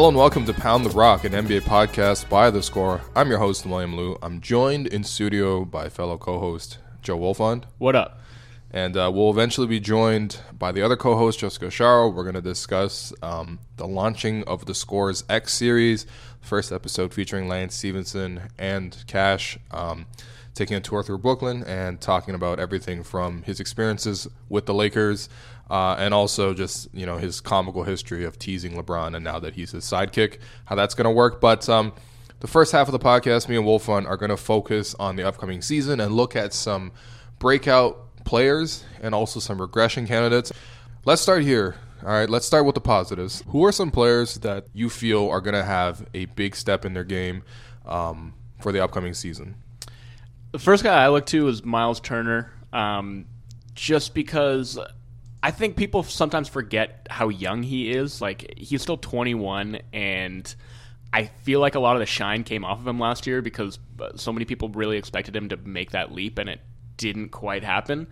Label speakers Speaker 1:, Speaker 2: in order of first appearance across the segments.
Speaker 1: Hello and welcome to Pound the Rock, an NBA podcast by The Score. I'm your host, William Lou. I'm joined in studio by fellow co-host Joe Wolfond.
Speaker 2: What up?
Speaker 1: And uh, we'll eventually be joined by the other co-host, Jessica Sharo. We're going to discuss um, the launching of The Score's X series, first episode featuring Lance Stephenson and Cash. Um, taking a tour through Brooklyn and talking about everything from his experiences with the Lakers uh, and also just you know his comical history of teasing LeBron and now that he's his sidekick, how that's going to work. But um, the first half of the podcast, me and Wolfond are going to focus on the upcoming season and look at some breakout players and also some regression candidates. Let's start here. All right, let's start with the positives. Who are some players that you feel are going to have a big step in their game um, for the upcoming season?
Speaker 2: The first guy I look to is Miles Turner, um, just because I think people sometimes forget how young he is. Like he's still 21, and I feel like a lot of the shine came off of him last year because uh, so many people really expected him to make that leap, and it didn't quite happen.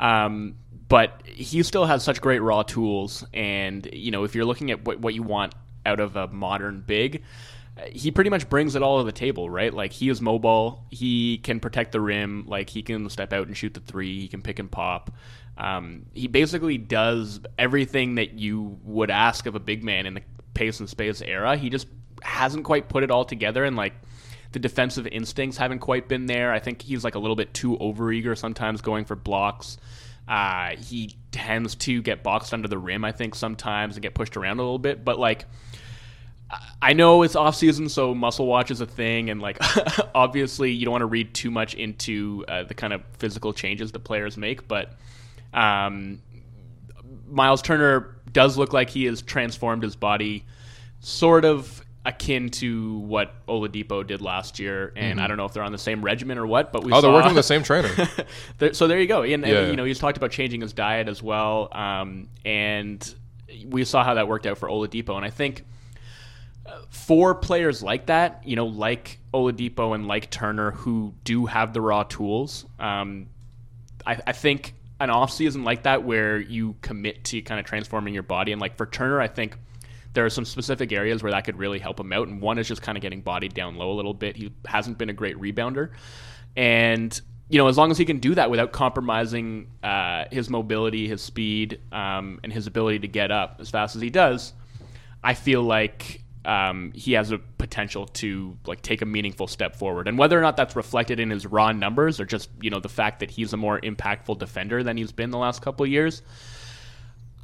Speaker 2: Um, but he still has such great raw tools, and you know if you're looking at what, what you want out of a modern big, he pretty much brings it all to the table, right? Like he is mobile, he can protect the rim, like he can step out and shoot the three, he can pick and pop. Um, he basically does everything that you would ask of a big man in the pace and space era. He just hasn't quite put it all together, and like the defensive instincts haven't quite been there. I think he's like a little bit too overeager sometimes, going for blocks. Uh, he tends to get boxed under the rim, I think, sometimes and get pushed around a little bit. But like, I know it's off season, so muscle watch is a thing, and like, obviously, you don't want to read too much into uh, the kind of physical changes the players make, but um, Miles Turner does look like he has transformed his body, sort of akin to what Oladipo did last year. And mm-hmm. I don't know if they're on the same regimen or what, but we
Speaker 1: oh, they're working with the same trainer.
Speaker 2: so there you go. And, yeah. and, you know, he's talked about changing his diet as well, um, and we saw how that worked out for Oladipo. And I think for players like that, you know, like Oladipo and like Turner, who do have the raw tools, um, I, I think an offseason like that where you commit to kind of transforming your body. And like for Turner, I think there are some specific areas where that could really help him out. And one is just kind of getting bodied down low a little bit. He hasn't been a great rebounder. And, you know, as long as he can do that without compromising uh, his mobility, his speed, um, and his ability to get up as fast as he does, I feel like um, he has a potential to like take a meaningful step forward. And whether or not that's reflected in his raw numbers or just you know the fact that he's a more impactful defender than he's been the last couple years,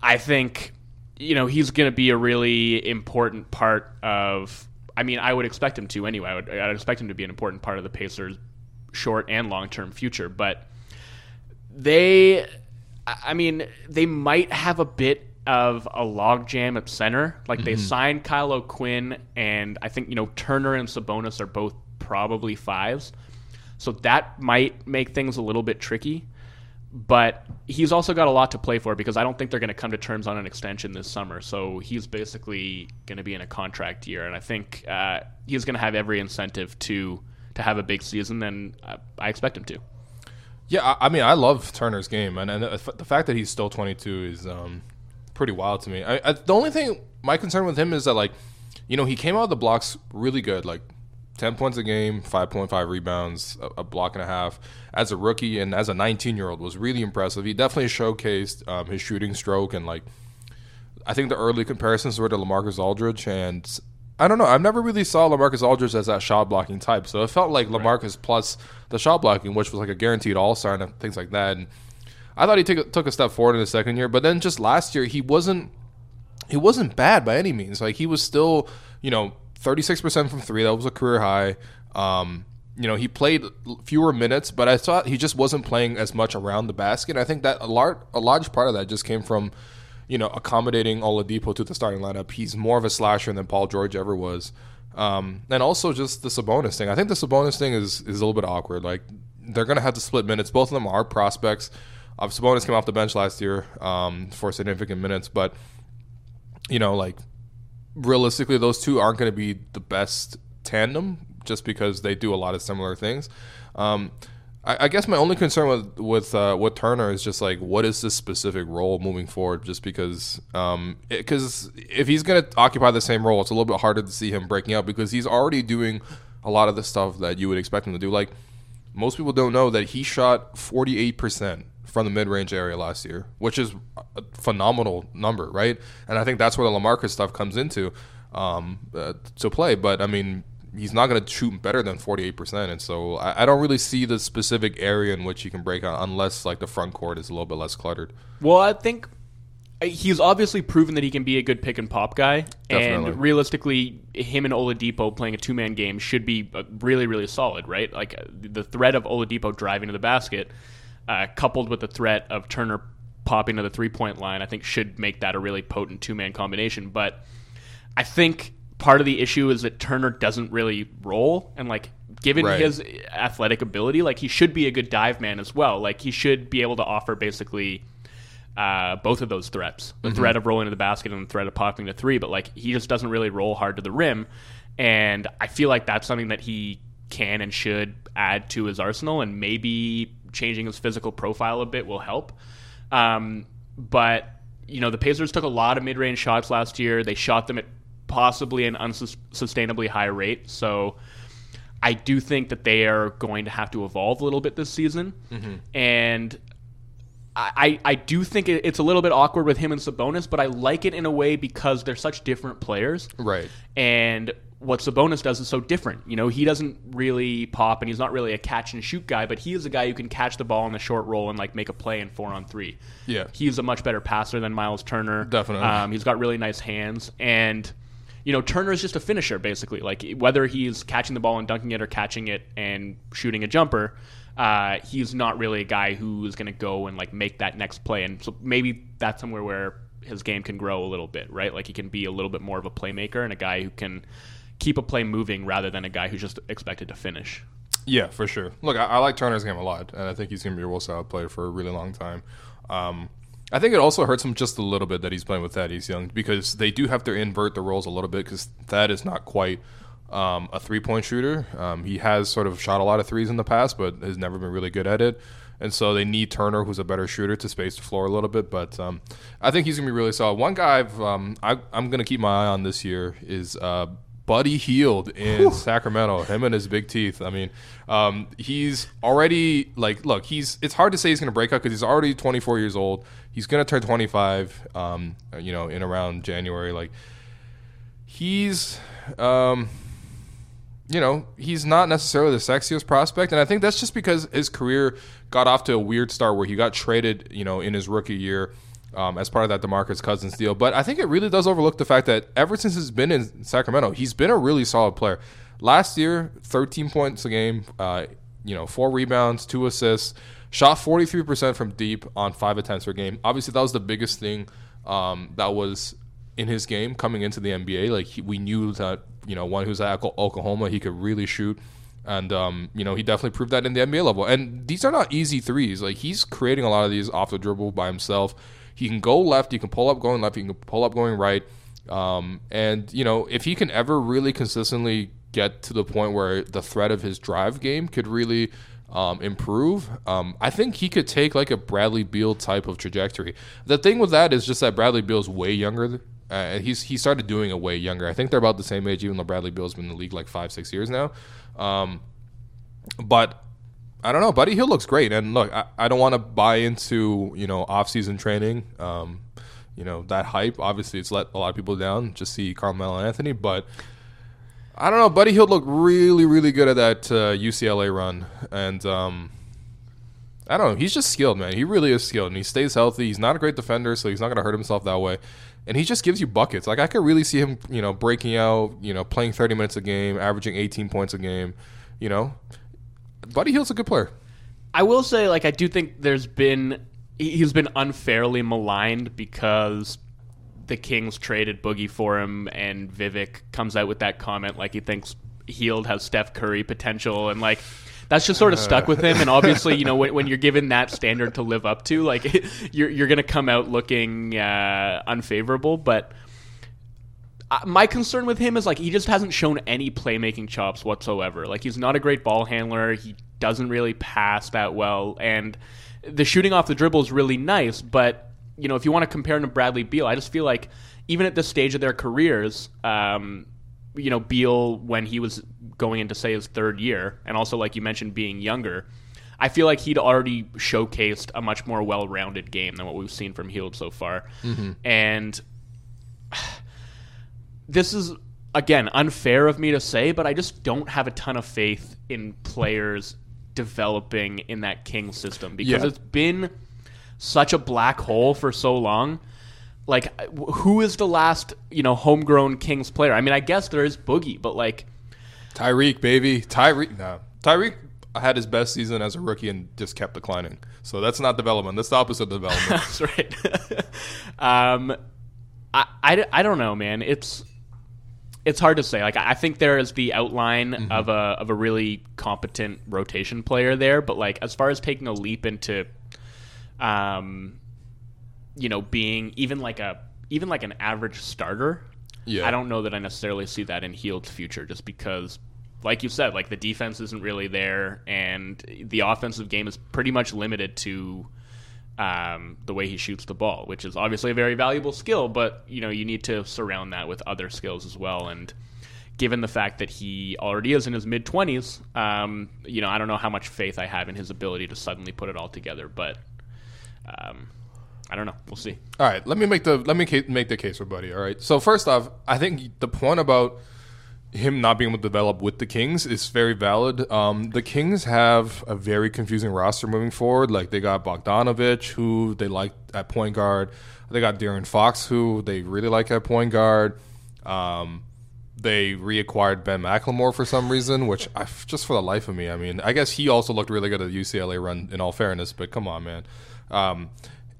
Speaker 2: I think you know he's going to be a really important part of. I mean, I would expect him to anyway. I would, I'd expect him to be an important part of the Pacers' short and long term future. But they, I mean, they might have a bit of a logjam at center. Like mm-hmm. they signed Kyle O'Quinn, and I think you know Turner and Sabonis are both probably fives, so that might make things a little bit tricky. But he's also got a lot to play for because I don't think they're going to come to terms on an extension this summer. So he's basically going to be in a contract year, and I think uh, he's going to have every incentive to to have a big season, and I, I expect him to.
Speaker 1: Yeah, I, mean, I love Turner's game, and, and the fact that he's still 22 is um, pretty wild to me. I, I, the only thing my concern with him is that like, you know, he came out of the blocks really good, like ten points a game, five point five rebounds, a, a, block and a half as a rookie, and as a nineteen year old was really impressive. He definitely showcased um, his shooting stroke and like. I think the early comparisons were to LaMarcus Aldridge, and I don't know. I've never really saw LaMarcus Aldridge as that shot blocking type, so it felt like LaMarcus right. plus the shot blocking, which was like a guaranteed All Star and things like that. And I thought he took a, took a step forward in the second year, but then just last year he wasn't he wasn't bad by any means. Like he was still, you know, 36% from 3, that was a career high. Um, you know, he played fewer minutes, but I thought he just wasn't playing as much around the basket. I think that a large a large part of that just came from you know, accommodating Oladipo to the starting lineup. He's more of a slasher than Paul George ever was. Um, and also just the Sabonis thing. I think the Sabonis thing is, is a little bit awkward. Like, they're to have to split minutes. Both of them are prospects. Uh, Sabonis came off the bench last year um, for significant minutes, but you know, like realistically, those two aren't going to be the best tandem just because they do a lot of similar things. Um, I, I guess my only concern with with uh, with Turner is just like what is this specific role moving forward? Just because, um, because if he's gonna occupy the same role, it's a little bit harder to see him breaking out because he's already doing a lot of the stuff that you would expect him to do. Like most people don't know that he shot forty eight percent from the mid range area last year, which is a phenomenal number, right? And I think that's where the Lamarcus stuff comes into um, uh, to play. But I mean, he's not going to shoot better than 48%. And so I, I, don't really see the specific area in which he can break out unless like the front court is a little bit less cluttered.
Speaker 2: Well, I think he's obviously proven that he can be a good pick and pop guy. Definitely. And realistically, him and Oladipo playing a two man game should be uh, really, really solid, right? Like uh, the threat of Oladipo driving to the basket, uh, coupled with the threat of Turner popping to the three point line, I think should make that a really potent two man combination. But I think part of the issue is that Turner doesn't really roll and like given right. his athletic ability, like he should be a good dive man as well. Like he should be able to offer basically uh, both of those threats: the mm-hmm. threat of rolling to the basket and the threat of popping to three. But like he just doesn't really roll hard to the rim, and I feel like that's something that he can and should add to his arsenal, and maybe changing his physical profile a bit will help. Um, but you know, the Pacers took a lot of mid-range shots last year. They shot them at possibly an unsustainably high rate. So I do think that they are going to have to evolve a little bit this season. Mm-hmm. And I, I do think it's a little bit awkward with him and Sabonis, but I like it in a way because they're such different players.
Speaker 1: Right.
Speaker 2: And what Sabonis does is so different. You know, he doesn't really pop and he's not really a catch and shoot guy, but he is a guy who can catch the ball in the short roll and like make a play in four on three.
Speaker 1: Yeah.
Speaker 2: He's a much better passer than Miles Turner.
Speaker 1: Definitely.
Speaker 2: Um, he's got really nice hands and you know, Turner is just a finisher basically. Like whether he's catching the ball and dunking it or catching it and shooting a jumper, uh, he's not really a guy who's going to go and like make that next play. And so maybe that's somewhere where his game can grow a little bit, right? Like he can be a little bit more of a playmaker and a guy who can keep a play moving rather than a guy who's just expected to finish.
Speaker 1: Yeah, for sure. Look, I, I like Turner's game a lot, and I think he's going to be a solid player for a really long time. Um, I think it also hurts him just a little bit that he's playing with Thaddeus Young because they do have to invert the roles a little bit because Thad is not quite um, a three point shooter. Um, he has sort of shot a lot of threes in the past, but has never been really good at it. And so they need Turner, who's a better shooter, to space the floor a little bit. But um, I think he's gonna be really solid. One guy um, I, am gonna keep my eye on this year is uh, Buddy Hield in Whew. Sacramento. Him and his big teeth. I mean, um, he's already like, look, he's. It's hard to say he's going to break out because he's already 24 years old. He's going to turn 25. Um, you know, in around January. Like, he's. Um, you know, he's not necessarily the sexiest prospect, and I think that's just because his career got off to a weird start where he got traded, you know, in his rookie year um, as part of that Demarcus Cousins deal. But I think it really does overlook the fact that ever since he's been in Sacramento, he's been a really solid player. Last year, 13 points a game, uh, you know, four rebounds, two assists, shot 43% from deep on five attempts per game. Obviously, that was the biggest thing um, that was in his game coming into the NBA. Like he, we knew that you know one who's at Oklahoma, he could really shoot. And um, you know he definitely proved that in the NBA level. And these are not easy threes. Like he's creating a lot of these off the dribble by himself. He can go left. You can pull up going left. You can pull up going right. Um, and you know, if he can ever really consistently get to the point where the threat of his drive game could really um, improve, um, I think he could take like a Bradley Beal type of trajectory. The thing with that is just that Bradley Beal is way younger. Uh, he's he started doing it way younger. I think they're about the same age, even though Bradley Beal's been in the league like five, six years now. Um, but I don't know. Buddy Hield looks great, and look, I, I don't want to buy into you know off season training. Um, you know that hype. Obviously, it's let a lot of people down. Just see Carmelo Anthony, but I don't know. Buddy Hield looked really, really good at that uh, UCLA run, and um, I don't know. He's just skilled, man. He really is skilled, and he stays healthy. He's not a great defender, so he's not going to hurt himself that way. And he just gives you buckets. Like I could really see him, you know, breaking out, you know, playing 30 minutes a game, averaging 18 points a game. You know, Buddy Hield's a good player.
Speaker 2: I will say, like, I do think there's been he's been unfairly maligned because the Kings traded Boogie for him, and Vivek comes out with that comment like he thinks Hield has Steph Curry potential, and like that's just sort of stuck with him. And obviously, you know, when, when, you're given that standard to live up to, like you're you're gonna come out looking uh, unfavorable. But my concern with him is like he just hasn't shown any playmaking chops whatsoever. Like he's not a great ball handler. He doesn't really pass that well, and the shooting off the dribble is really nice. But you know, if you want to compare him to Bradley Beal, I just feel like even at this stage of their careers, um, you know, Beal when he was going into say his third year, and also like you mentioned, being younger. I feel like he'd already showcased a much more well-rounded game than what we've seen from Hield so far, mm-hmm. and this is again unfair of me to say, but I just don't have a ton of faith in players developing in that King system because yeah. it's been such a black hole for so long. Like, who is the last you know homegrown Kings player? I mean, I guess there is Boogie, but like
Speaker 1: Tyreke, baby, Tyreke, No, Tyreke had his best season as a rookie and just kept declining. So that's not development. That's the opposite of development.
Speaker 2: that's right. um, I, I, I don't know, man. It's it's hard to say. Like I think there is the outline mm-hmm. of a of a really competent rotation player there, but like as far as taking a leap into, um, you know, being even like a even like an average starter, yeah, I don't know that I necessarily see that in Hield's future, just because, like you said, like the defense isn't really there, and the offensive game is pretty much limited to um, the way he shoots the ball, which is obviously a very valuable skill. But you know, you need to surround that with other skills as well. And given the fact that he already is in his mid twenties, um, you know, I don't know how much faith I have in his ability to suddenly put it all together. But um, I don't know. We'll see.
Speaker 1: All right, let me make the let me make the case for Buddy. All right. So first off, I think the point about him not being able to develop with the Kings is very valid. Um, the Kings have a very confusing roster moving forward. Like they got Bogdanovic, who they like at point guard. They got De'Aaron Fox, who they really like at point guard. Um, they reacquired Ben McLemore for some reason, which I, just for the life of me, I mean, I guess he also looked really good at the UCLA run. In all fairness, but come on, man. Um,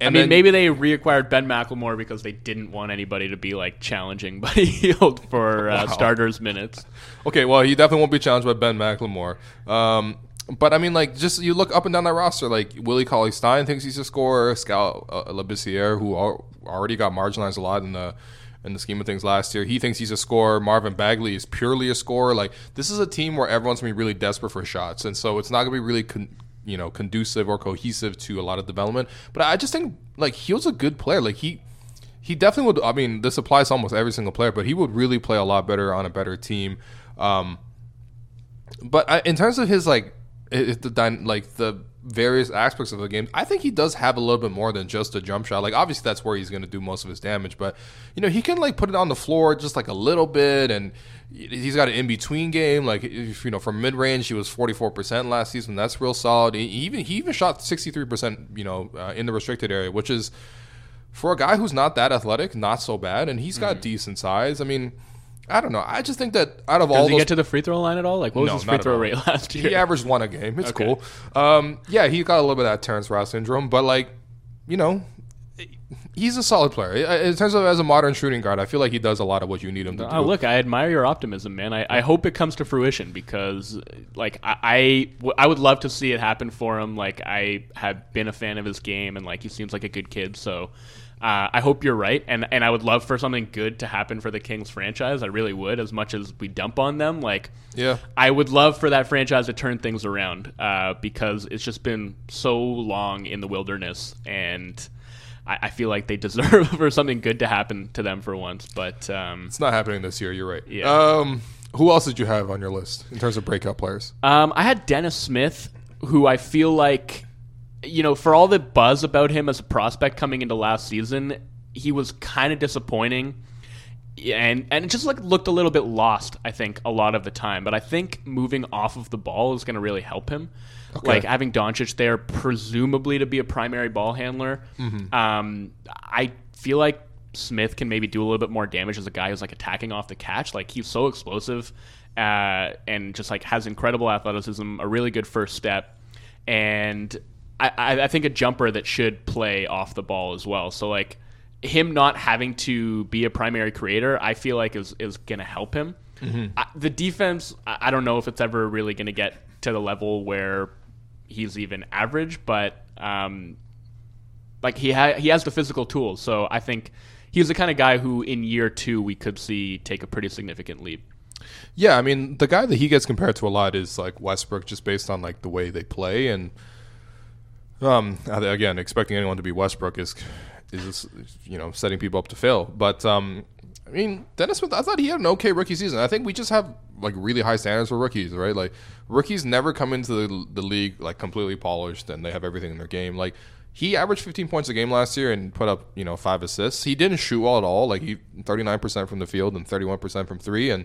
Speaker 2: and I mean, then, maybe they reacquired Ben McLemore because they didn't want anybody to be like challenging Buddy Hield for uh, wow. starters minutes.
Speaker 1: Okay, well, he definitely won't be challenged by Ben McLemore. Um, but I mean, like, just you look up and down that roster. Like Willie Cauley Stein thinks he's a scorer. Skal uh, Labissiere, who already got marginalized a lot in the in the scheme of things last year, he thinks he's a scorer. Marvin Bagley is purely a scorer. Like this is a team where everyone's gonna be really desperate for shots, and so it's not gonna be really. Con- you know conducive or cohesive to a lot of development. But I just think like he was a good player. Like he he definitely would. I mean, this applies to almost every single player, but he would really play a lot better on a better team. Um, but I, in terms of his like it, the like the various aspects of the game, I think he does have a little bit more than just a jump shot. Like obviously that's where he's going to do most of his damage, but you know he can like put it on the floor just like a little bit, and he's got an in between game. Like if, you know from mid range, he was forty four percent last season. That's real solid. He even he even shot sixty three percent. You know uh, in the restricted area, which is for a guy who's not that athletic, not so bad, and he's got mm-hmm. decent size. I mean. I don't know. I just think that out of
Speaker 2: Does
Speaker 1: all,
Speaker 2: he
Speaker 1: those,
Speaker 2: get to the free throw line at all? Like, what was no, his free throw rate last year?
Speaker 1: He averaged one a game. It's okay. cool. Um, yeah, he got a little bit of that Terrence Ross syndrome, but like, you know, he's a solid player in terms of as a modern shooting guard. I feel like he does a lot of what you need him to
Speaker 2: oh, do. look, I admire your optimism, man. I, I hope it comes to fruition because, like, I, I, I would love to see it happen for him. Like, I have been a fan of his game, and like, he seems like a good kid. So, uh, I hope you're right, and and I would love for something good to happen for the Kings franchise. I really would, as much as we dump on them. Like,
Speaker 1: yeah,
Speaker 2: I would love for that franchise to turn things around uh, because it's just been so long in the wilderness, and I, I, feel like they deserve for something good to happen to them for once. But um,
Speaker 1: it's not happening this year. You're right.
Speaker 2: Yeah.
Speaker 1: Um, who else did you have on your list in terms of breakout players?
Speaker 2: Um, I had Dennis Smith, who I feel like you know, for all the buzz about him as a prospect coming into last season, he was kind of disappointing. And and it just like looked a little bit lost, I think, a lot of the time. But I think moving off of the ball is going to really help him. Okay. Like having Doncic there, presumably to be a primary ball handler. Mm-hmm. Um, I feel like Smith can maybe do a little bit more damage as a guy who's like attacking off the catch. Like he's so explosive uh, and just like has incredible athleticism, a really good first step, and I, I think a jumper that should play off the ball as well. So like him not having to be a primary creator, I feel like is is going to help him. Mm-hmm. I, the defense, I don't know if it's ever really going to get to the level where he's even average, but um, like he ha- he has the physical tools, so I think he's the kind of guy who in year two we could see take a pretty significant leap.
Speaker 1: Yeah, I mean the guy that he gets compared to a lot is like Westbrook, just based on like the way they play and. Um, again, expecting anyone to be Westbrook is is you know setting people up to fail. But um, I mean, Dennis Smith, I thought he had an okay rookie season. I think we just have like really high standards for rookies, right? Like rookies never come into the, the league like completely polished and they have everything in their game. Like he averaged 15 points a game last year and put up you know five assists. He didn't shoot well at all. Like he 39% from the field and 31% from three. And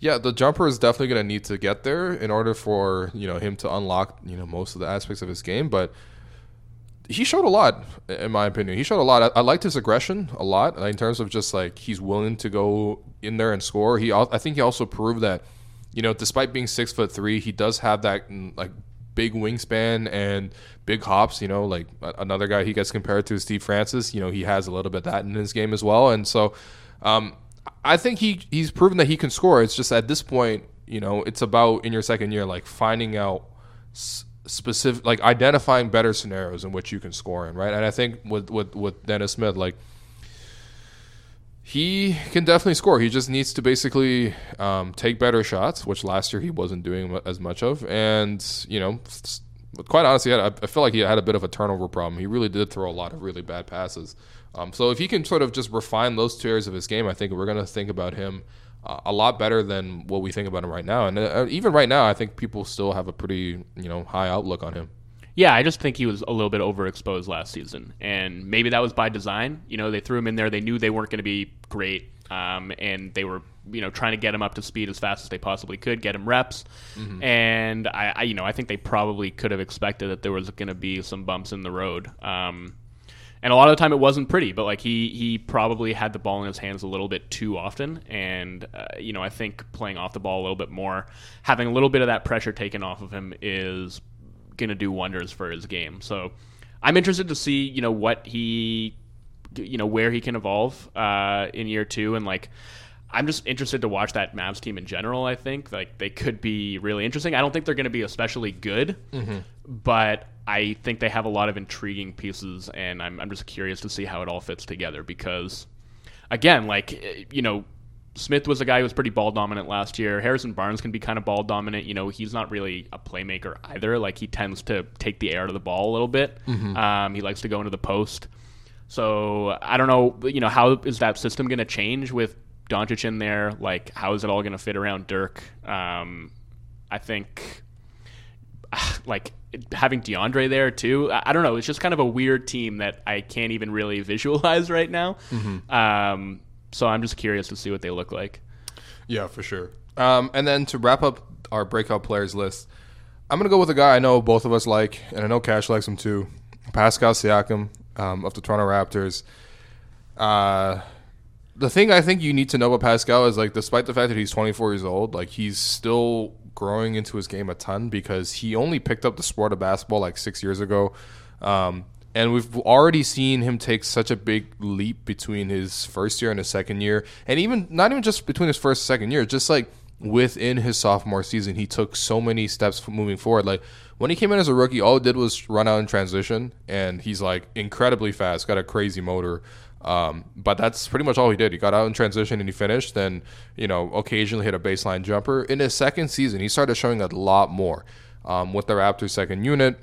Speaker 1: yeah, the jumper is definitely going to need to get there in order for you know him to unlock you know most of the aspects of his game. But he showed a lot, in my opinion. He showed a lot. I, I, liked his aggression a lot in terms of just like he's willing to go in there and score. He, I think, he also proved that, you know, despite being six foot three, he does have that mm, like big wingspan and big hops. You know, like another guy he gets compared to is Steve Francis. You know, he has a little bit of that in his game as well. And so, um, I think he he's proven that he can score. It's just at this point, you know, it's about in your second year, like finding out. Specific like identifying better scenarios in which you can score in, right? And I think with with with Dennis Smith, like he can definitely score. He just needs to basically um, take better shots, which last year he wasn't doing as much of. And you know, quite honestly, I, I feel like he had a bit of a turnover problem. He really did throw a lot of really bad passes. Um, so if he can sort of just refine those two areas of his game, I think we're going to think about him uh, a lot better than what we think about him right now. And uh, even right now, I think people still have a pretty you know high outlook on him.
Speaker 2: Yeah, I just think he was a little bit overexposed last season, and maybe that was by design. You know, they threw him in there; they knew they weren't going to be great, um, and they were you know trying to get him up to speed as fast as they possibly could, get him reps. Mm-hmm. And I, I, you know, I think they probably could have expected that there was going to be some bumps in the road. Um, and a lot of the time it wasn't pretty, but like he he probably had the ball in his hands a little bit too often, and uh, you know I think playing off the ball a little bit more, having a little bit of that pressure taken off of him is going to do wonders for his game. So I'm interested to see you know what he you know where he can evolve uh, in year two, and like I'm just interested to watch that Mavs team in general. I think like they could be really interesting. I don't think they're going to be especially good, mm-hmm. but I think they have a lot of intriguing pieces, and I'm I'm just curious to see how it all fits together because, again, like you know. Smith was a guy who was pretty ball dominant last year. Harrison Barnes can be kind of ball dominant. You know, he's not really a playmaker either. Like he tends to take the air out of the ball a little bit. Mm-hmm. Um, he likes to go into the post. So I don't know. You know, how is that system going to change with Doncic in there, like how is it all going to fit around Dirk? Um, I think like having DeAndre there too. I, don't know. It's just kind of a weird team that I can't even really visualize right now. Mm-hmm. Um, so I'm just curious to see what they look like.
Speaker 1: Yeah, for sure. Um, and then to wrap up our breakout players list, I'm gonna go with a guy I know both of us like, and I know Cash likes him too. Pascal Siakam um, of the Toronto Raptors. Uh, the thing I think you need to know about Pascal is like, despite the fact that he's 24 years old, like he's still growing into his game a ton because he only picked up the sport of basketball like six years ago. Um, and we've already seen him take such a big leap between his first year and his second year, and even not even just between his first and second year, just like within his sophomore season, he took so many steps moving forward. Like when he came in as a rookie, all he did was run out in transition, and he's like incredibly fast, got a crazy motor. Um, but that's pretty much all he did. He got out in transition and he finished. Then, you know, occasionally hit a baseline jumper. In his second season, he started showing a lot more um, with the Raptors' second unit.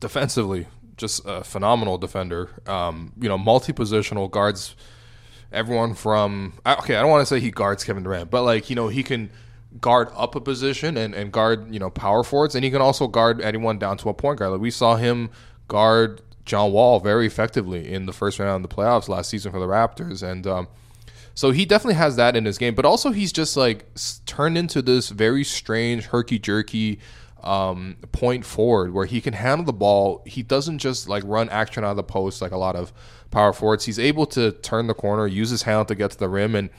Speaker 1: Defensively, just a phenomenal defender. Um, you know, multi positional guards everyone from. Okay, I don't want to say he guards Kevin Durant, but like, you know, he can guard up a position and, and guard, you know, power forwards, and he can also guard anyone down to a point guard. Like we saw him guard John Wall very effectively in the first round of the playoffs last season for the Raptors, and um, so he definitely has that in his game. But also, he's just like turned into this very strange, herky jerky um, point forward where he can handle the ball. He doesn't just like run action out of the post like a lot of power forwards. He's able to turn the corner, use his hand to get to the rim, and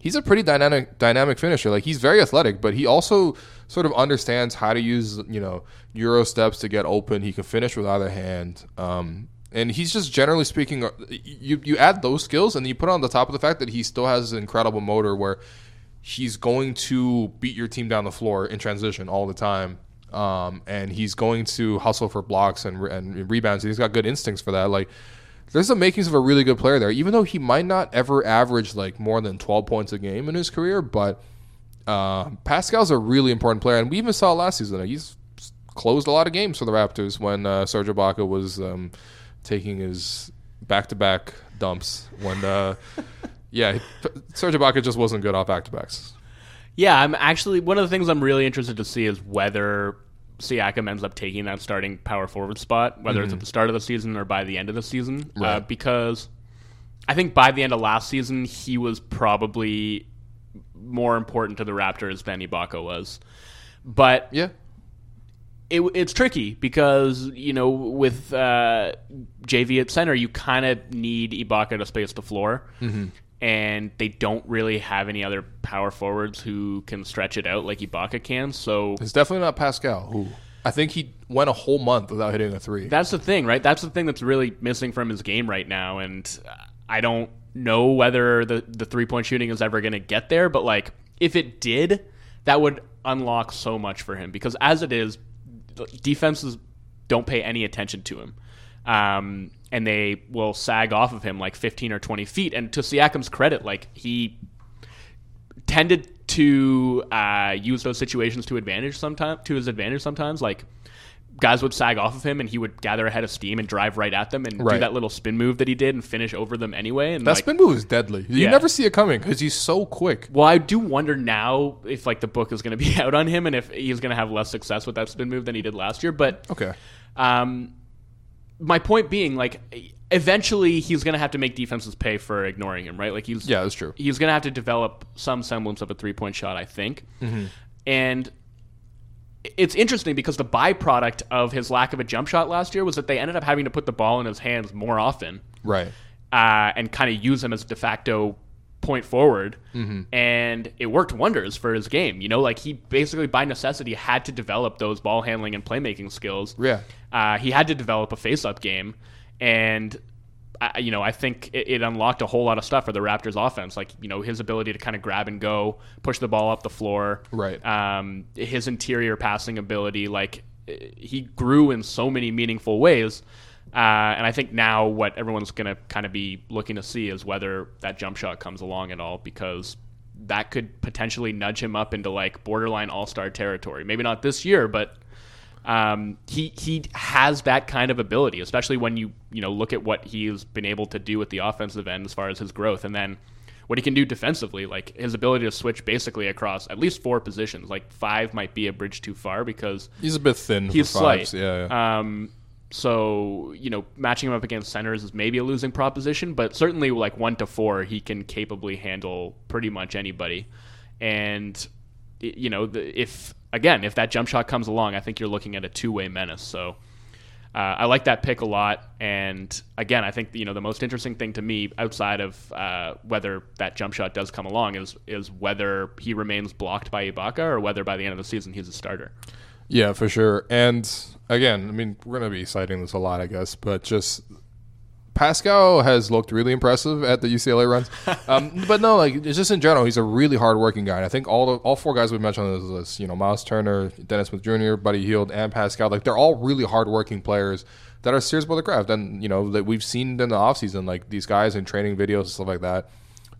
Speaker 1: he's a pretty dynamic dynamic finisher. Like he's very athletic, but he also sort of understands how to use you know euro steps to get open. He can finish with either hand. Um, and he's just generally speaking, uh, you you add those skills and you put on the top of the fact that he still has an incredible motor where he's going to beat your team down the floor in transition all the time. Um, and he's going to hustle for blocks and, and rebounds. He's got good instincts for that. Like there's the makings of a really good player there. Even though he might not ever average like more than 12 points a game in his career, but uh, Pascal's a really important player, and we even saw last season. He's closed a lot of games for the Raptors when uh, Serge Ibaka was um, taking his back-to-back dumps. When uh, yeah, Serge Ibaka just wasn't good off back-to-backs.
Speaker 2: Yeah, I'm actually one of the things I'm really interested to see is whether Siakam ends up taking that starting power forward spot, whether mm-hmm. it's at mm-hmm. the start of the season or by the end of the season. Uh, right. Uh, because I think by the end of last season, he was probably more important to the Raptors than Ibaka was. But
Speaker 1: yeah,
Speaker 2: it, it's tricky because you know with uh, JV at center, you kind of need Ibaka to space the floor. Mm-hmm and they don't really have any other power forwards who can stretch it out like Ibaka can. So
Speaker 1: it's definitely not Pascal, who I think he went a whole month without hitting a three.
Speaker 2: That's the thing, right? That's the thing that's really missing from his game right now, and I don't know whether the the three point shooting is ever going to get there. But like, if it did, that would unlock so much for him because as it is, defenses don't pay any attention to him. Um, and they will sag off of him like 15 or 20 feet. And to Siakam's credit, like he tended to uh, use those situations to advantage sometimes to his advantage sometimes. Like guys would sag off of him and he would gather a head of steam and drive right at them and right. do that little spin move that he did and finish over them anyway. And
Speaker 1: that
Speaker 2: like,
Speaker 1: spin move is deadly. You yeah. never see it coming because he's so quick.
Speaker 2: Well, I do wonder now if like the book is going to be out on him and if he's going to have less success with that spin move than he did last year. But
Speaker 1: okay.
Speaker 2: Um, my point being, like, eventually he's going to have to make defenses pay for ignoring him, right? Like he's
Speaker 1: yeah, that's true.
Speaker 2: He's going to have to develop some semblance of a three point shot, I think. Mm-hmm. And it's interesting because the byproduct of his lack of a jump shot last year was that they ended up having to put the ball in his hands more often,
Speaker 1: right?
Speaker 2: Uh, and kind of use him as de facto point forward, mm-hmm. and it worked wonders for his game. You know, like he basically by necessity had to develop those ball handling and playmaking skills.
Speaker 1: Yeah,
Speaker 2: uh, he had to develop a face-up game, and I, you know, I think it, it, unlocked a whole lot of stuff for the Raptors offense. Like, you know, his ability to kind of grab and go, push the ball up the floor.
Speaker 1: Right.
Speaker 2: Um, his interior passing ability, like, he grew in so many meaningful ways. Uh, and I think now what everyone's going to kind of be looking to see is whether that jump shot comes along at all because that could potentially nudge him up into like borderline all star territory. Maybe not this year, but um, he he has that kind of ability, especially when you you know look at what he's been able to do at the offensive end as far as his growth, and then what he can do defensively, like his ability to switch basically across at least four positions. Like five might be a bridge too far because
Speaker 1: he's a bit thin.
Speaker 2: He's
Speaker 1: slight.
Speaker 2: Yeah, yeah. Um, so you know, matching him up against centers is maybe a losing proposition, but certainly like one to four, he can capably handle pretty much anybody. And you know, if again, if that jump shot comes along, I think you're looking at a two way menace. So. Uh, I like that pick a lot, and again, I think you know the most interesting thing to me outside of uh, whether that jump shot does come along is is whether he remains blocked by Ibaka or whether by the end of the season he's a starter.
Speaker 1: Yeah, for sure. And again, I mean, we're going to be citing this a lot, I guess, but just Pascal has looked really impressive at the UCLA runs. Um, but no, like it's just in general, he's a really hardworking guy. And I think all the all four guys we mentioned on this list, you know, Miles Turner, Dennis Smith Jr., Buddy Hield, and Pascal, like they're all really hardworking players that are serious about the craft. And you know that we've seen in the offseason, like these guys in training videos and stuff like that.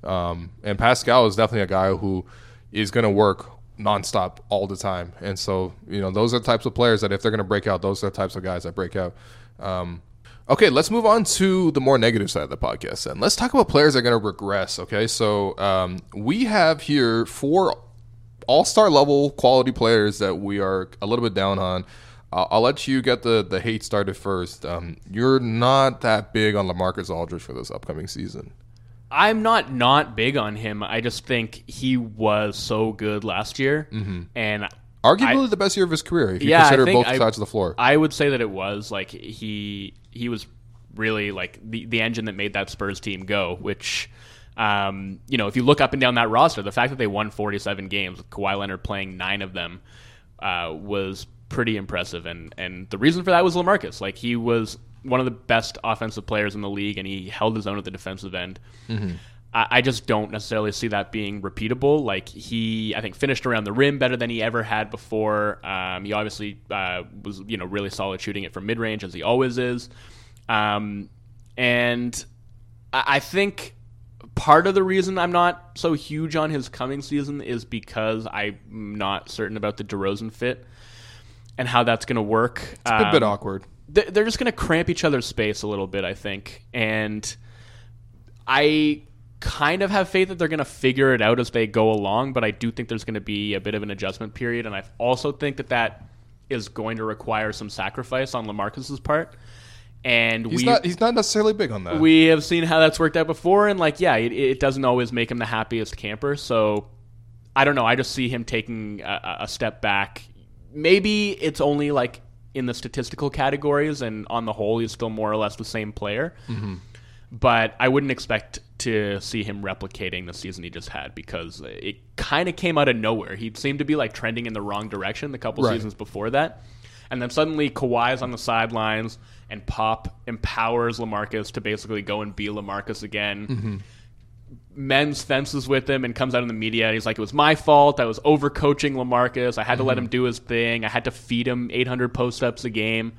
Speaker 1: Um, and Pascal is definitely a guy who is going to work nonstop all the time. And so, you know, those are the types of players that if they're going to break out, those are the types of guys that break out. Um, okay, let's move on to the more negative side of the podcast and let's talk about players that are going to regress. Okay, so um, we have here four all star level quality players that we are a little bit down on. I'll, I'll let you get the, the hate started first. Um, you're not that big on Lamarcus Aldridge for this upcoming season.
Speaker 2: I'm not not big on him. I just think he was so good last year, mm-hmm. and
Speaker 1: arguably I, the best year of his career if you yeah, consider both I, sides of the floor.
Speaker 2: I would say that it was like he he was really like the the engine that made that Spurs team go, which. Um, you know, if you look up and down that roster, the fact that they won 47 games with Kawhi Leonard playing nine of them uh, was pretty impressive. And and the reason for that was Lamarcus. Like he was one of the best offensive players in the league, and he held his own at the defensive end. Mm-hmm. I, I, just don't necessarily see that being repeatable. Like he, I think, finished around the rim better than he ever had before. Um, he obviously uh, was, you know, really solid shooting it from mid range as he always is. Um, And I think part of the reason I'm not so huge on his coming season is because I'm not certain about the DeRozan fit and how that's going to work.
Speaker 1: It's a bit um, awkward.
Speaker 2: They're just going to cramp each other's space a little bit, I think. And I kind of have faith that they're going to figure it out as they go along, but I do think there's going to be a bit of an adjustment period. And I also think that that is going to require some sacrifice on Lamarcus's part and
Speaker 1: he's not he's not necessarily big on that.
Speaker 2: We have seen how that's worked out before, and like yeah, it, it doesn't always make him the happiest camper. So I don't know. I just see him taking a, a step back. Maybe it's only like in the statistical categories, and on the whole, he's still more or less the same player. Mm-hmm. But I wouldn't expect to see him replicating the season he just had because it kind of came out of nowhere. He seemed to be like trending in the wrong direction the couple right. seasons before that. And then suddenly Kawhi's on the sidelines and Pop empowers Lamarcus to basically go and be Lamarcus again. Mm-hmm. Men's fences with him and comes out in the media and he's like, It was my fault. I was overcoaching Lamarcus. I had to mm-hmm. let him do his thing. I had to feed him 800 post ups a game.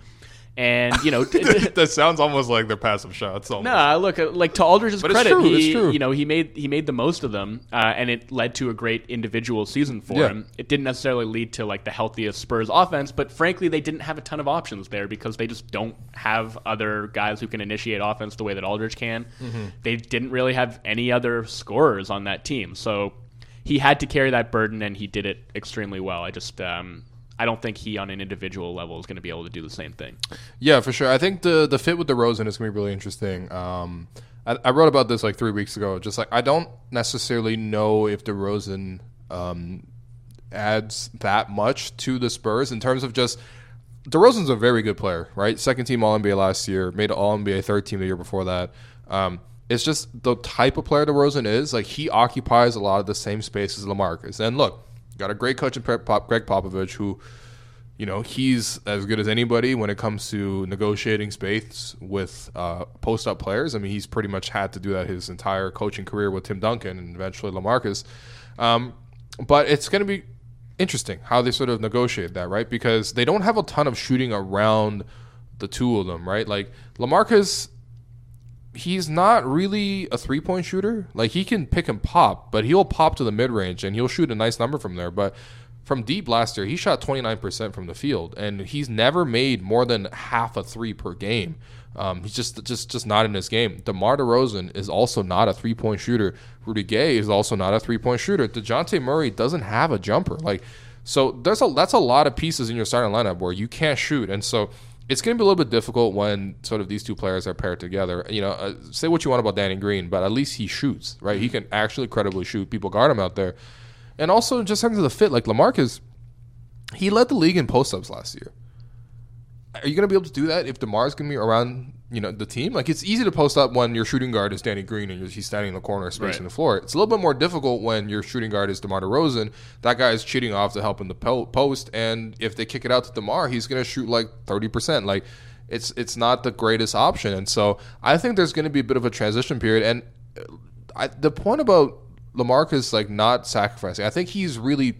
Speaker 2: And you know,
Speaker 1: that sounds almost like they're passive shots.
Speaker 2: No, nah, look, uh, like to Aldridge's but credit, he you know he made he made the most of them, uh, and it led to a great individual season for yeah. him. It didn't necessarily lead to like the healthiest Spurs offense, but frankly, they didn't have a ton of options there because they just don't have other guys who can initiate offense the way that Aldridge can. Mm-hmm. They didn't really have any other scorers on that team, so he had to carry that burden, and he did it extremely well. I just um, I don't think he on an individual level is going to be able to do the same thing.
Speaker 1: Yeah, for sure. I think the the fit with DeRozan is going to be really interesting. Um, I, I, wrote about this like three weeks ago. Just like I don't necessarily know if DeRozan um, adds that much to the Spurs in terms of just. DeRozan's a very good player, right? Second team All NBA last year, made All NBA third team the year before that. Um, it's just the type of player DeRozan is. Like he occupies a lot of the same space as Lamarcus. And look, got a great coach in Gregg Popovich who, you know, he's as good as anybody when it comes to negotiating space with uh, post up players. I mean, he's pretty much had to do that his entire coaching career with Tim Duncan and eventually Lamarcus. Um, but it's going to be interesting how they sort of negotiate that, right? Because they don't have a ton of shooting around the two of them, right? Like Lamarcus he's not really a three point shooter. Like he can pick and pop, but he'll pop to the mid range and he'll shoot a nice number from there. But from deep last year, he shot 29% from the field, and he's never made more than half a three per game. Um, he's just just just not in his game. DeMar DeRozan is also not a three point shooter. Rudy Gay is also not a three point shooter. Dejounte Murray doesn't have a jumper. Like so, there's a that's a lot of pieces in your starting lineup where you can't shoot, and so it's going to be a little bit difficult when sort of these two players are paired together. You know, uh, say what you want about Danny Green, but at least he shoots, right? He mm-hmm. can actually credibly shoot. People guard him out there. And also, just in terms of the fit, like Lamarcus, he led the league in post ups last year. Are you going to be able to do that if DeMar's going to be around you know the team. Like it's easy to post up when your shooting guard is Danny Green and he's standing in the corner spacing right. the floor. It's a little bit more difficult when your shooting guard is DeMar DeRozan. That guy is cheating off to help in the post, and if they kick it out to DeMar, he's going to shoot like thirty percent. Like it's it's not the greatest option, and so I think there's going to be a bit of a transition period. And uh, I, the point about Lamarcus like not sacrificing, I think he's really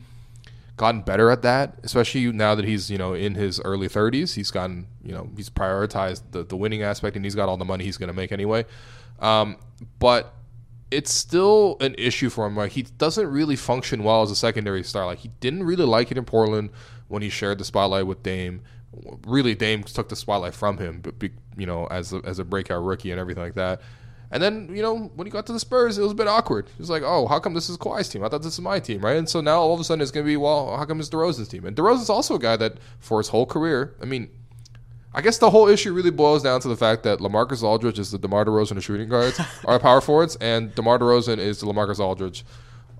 Speaker 1: gotten better at that, especially now that he's you know in his early 30s. He's gotten you know he's prioritized the, the winning aspect, and he's got all the money he's going to make anyway. Um, but it's still an issue for him. Like he doesn't really function well as a secondary star. Like he didn't really like it in Portland when he shared the spotlight with Dame. Really, Dame took the spotlight from him, but you know as a, as a breakout rookie and everything like that. And then, you know, when he got to the Spurs, it was a bit awkward. It was like, oh, how come this is Kawhi's team? I thought this is my team, right? And so now all of a sudden it's going to be, well, how come it's DeRozan's team? And DeRozan's also a guy that, for his whole career, I mean, I guess the whole issue really boils down to the fact that Lamarcus Aldridge is the DeMar DeRozan of shooting guards, or power forwards, and DeMar DeRozan is the Lamarcus Aldridge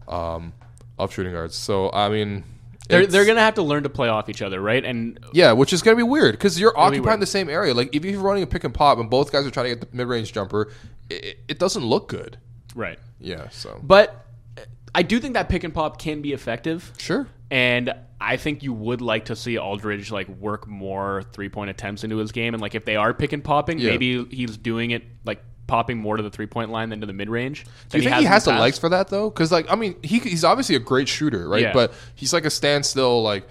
Speaker 1: um, of shooting guards. So, I mean,
Speaker 2: they're they're gonna have to learn to play off each other, right? And
Speaker 1: yeah, which is gonna be weird because you're occupying the same area. Like if you're running a pick and pop and both guys are trying to get the mid range jumper, it, it, doesn't look good.
Speaker 2: Right.
Speaker 1: Yeah. So,
Speaker 2: but I do think that pick and pop can be effective.
Speaker 1: Sure.
Speaker 2: And I think you would like to see Aldridge like work more three point attempts into his game, and like if they are pick and popping, yeah. maybe he's doing it like popping more to the three point line than to the mid range.
Speaker 1: Do you think he has, he has the legs for that though? Because like I mean, he, he's obviously a great shooter, right? Yeah. But he's like a standstill, like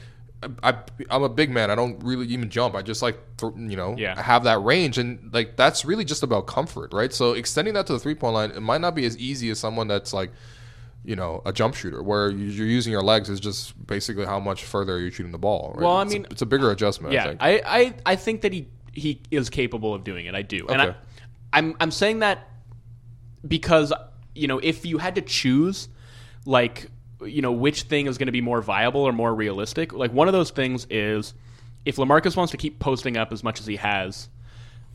Speaker 1: I, am a big man. I don't really even jump. I just like th- you know
Speaker 2: yeah.
Speaker 1: have that range, and like that's really just about comfort, right? So extending that to the three point line, it might not be as easy as someone that's like you know a jump shooter where you're using your legs is just basically how much further you're shooting the ball. Right?
Speaker 2: Well, I
Speaker 1: it's
Speaker 2: mean,
Speaker 1: a, it's a bigger adjustment.
Speaker 2: Yeah,
Speaker 1: I, think.
Speaker 2: I, I, I think that he he is capable of doing it. I do, and I, I'm I'm saying that because you know if you had to choose, like you know which thing is going to be more viable or more realistic, like one of those things is if Lamarcus wants to keep posting up as much as he has.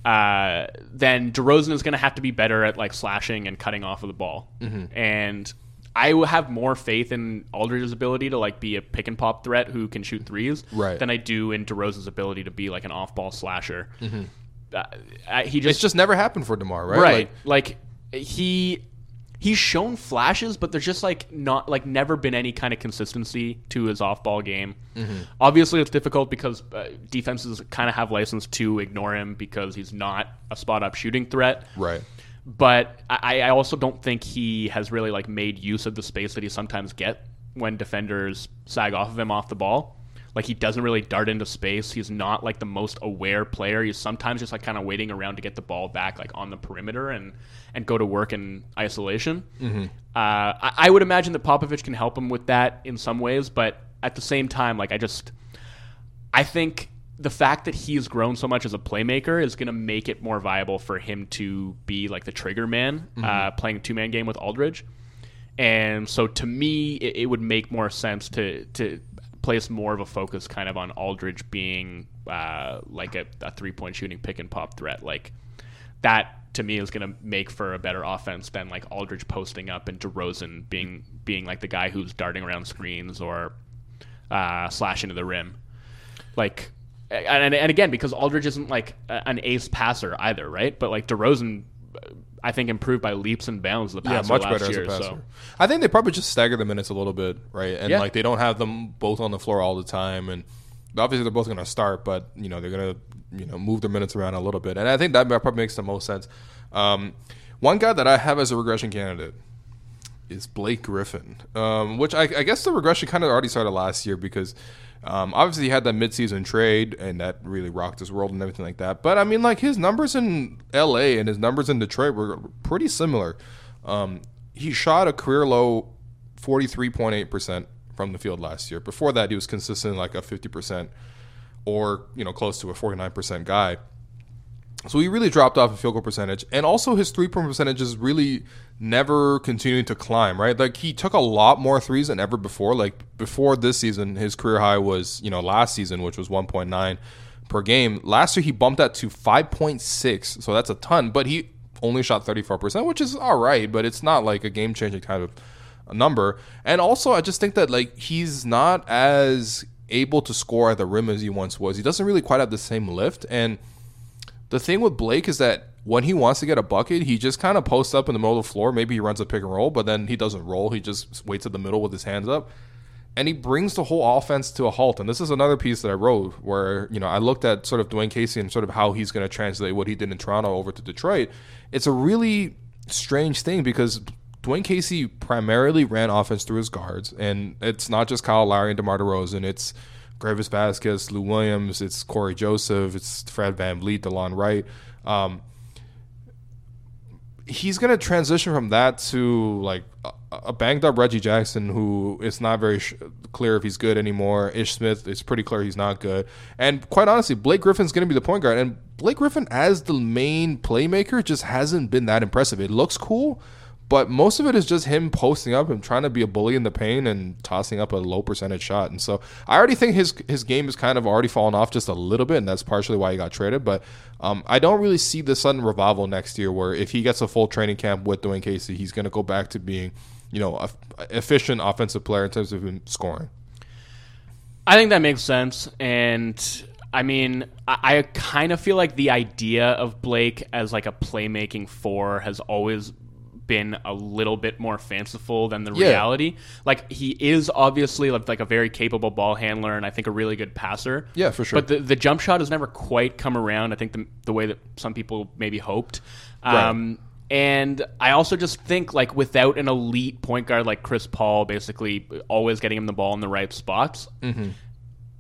Speaker 2: Uh, then DeRozan is going to have to be better at like slashing and cutting off of the ball,
Speaker 1: mm-hmm.
Speaker 2: and I will have more faith in Aldridge's ability to like be a pick and pop threat who can shoot threes
Speaker 1: right.
Speaker 2: than I do in DeRozan's ability to be like an off ball slasher.
Speaker 1: Mm-hmm.
Speaker 2: Uh, he just
Speaker 1: it's just never happened for Demar, right?
Speaker 2: Right, like, like he he's shown flashes, but there's just like not like never been any kind of consistency to his off ball game.
Speaker 1: Mm-hmm.
Speaker 2: Obviously, it's difficult because uh, defenses kind of have license to ignore him because he's not a spot up shooting threat.
Speaker 1: Right
Speaker 2: but I, I also don't think he has really like made use of the space that he sometimes get when defenders sag off of him off the ball. Like he doesn't really dart into space. He's not like the most aware player. He's sometimes just like kind of waiting around to get the ball back like on the perimeter and and go to work in isolation.
Speaker 1: Mm-hmm. Uh,
Speaker 2: I, I would imagine that Popovich can help him with that in some ways, but at the same time, like I just I think the fact that he's grown so much as a playmaker is going to make it more viable for him to be like the trigger man, mm-hmm. uh, playing a two man game with Aldridge. And so to me, it, it, would make more sense to to place more of a focus kind of on Aldridge being uh, like a, a three point shooting pick and pop threat. Like that to me is going to make for a better offense than like Aldridge posting up and DeRozan being being like the guy who's darting around screens or uh, slashing to the rim. Like and, and again because Aldridge isn't like an ace passer either, right? But like DeRozan, I think improved by leaps and bounds the past yeah, much better year, as a passer. So.
Speaker 1: I think they probably just stagger the minutes a little bit, right? And yeah. like they don't have them both on the floor all the time, and obviously they're both going to start, but you know they're going to you know move their minutes around a little bit, and I think that probably makes the most sense. Um, one guy that I have as a regression candidate is Blake Griffin, um, which I, I guess the regression kind of already started last year because um, obviously, he had that midseason trade, and that really rocked his world and everything like that. But I mean, like his numbers in L.A. and his numbers in Detroit were pretty similar. Um, he shot a career low forty three point eight percent from the field last year. Before that, he was consistent like a fifty percent or you know close to a forty nine percent guy. So he really dropped off in field goal percentage, and also his three point percentage is really never continued to climb. Right, like he took a lot more threes than ever before. Like before this season, his career high was you know last season, which was one point nine per game. Last year he bumped that to five point six, so that's a ton. But he only shot thirty four percent, which is all right, but it's not like a game changing kind of number. And also, I just think that like he's not as able to score at the rim as he once was. He doesn't really quite have the same lift and the thing with Blake is that when he wants to get a bucket, he just kind of posts up in the middle of the floor. Maybe he runs a pick and roll, but then he doesn't roll. He just waits at the middle with his hands up. And he brings the whole offense to a halt. And this is another piece that I wrote where, you know, I looked at sort of Dwane Casey and sort of how he's going to translate what he did in Toronto over to Detroit. It's a really strange thing because Dwane Casey primarily ran offense through his guards. And it's not just Kyle Lowry and DeMar DeRozan. It's Greivis Vasquez, Lou Williams, it's Cory Joseph, it's Fred Van VanVleet, Delon Wright. Um, he's going to transition from that to like a, a, banged up Reggie Jackson, who it's not very sh- clear if he's good anymore. Ish Smith, it's pretty clear he's not good. And quite honestly, Blake Griffin's going to be the point guard. And Blake Griffin, as the main playmaker, just hasn't been that impressive. It looks cool, but most of it is just him posting up and trying to be a bully in the paint and tossing up a low percentage shot. And so I already think his his game is kind of already fallen off just a little bit, and that's partially why he got traded. But um, I don't really see the sudden revival next year where if he gets a full training camp with Dwane Casey, he's going to go back to being, you know, efficient offensive player in terms of him scoring.
Speaker 2: I think that makes sense, and I mean, I, I kind of feel like the idea of Blake as like a playmaking four has always been a little bit more fanciful than the yeah. reality. Like he is obviously like, like a very capable ball handler and I think a really good passer.
Speaker 1: Yeah, for sure.
Speaker 2: But the, the jump shot has never quite come around. I think the, the way that some people maybe hoped. Um, right. And I also just think like without an elite point guard like Chris Paul, basically always getting him the ball in the right spots.
Speaker 1: Mm-hmm.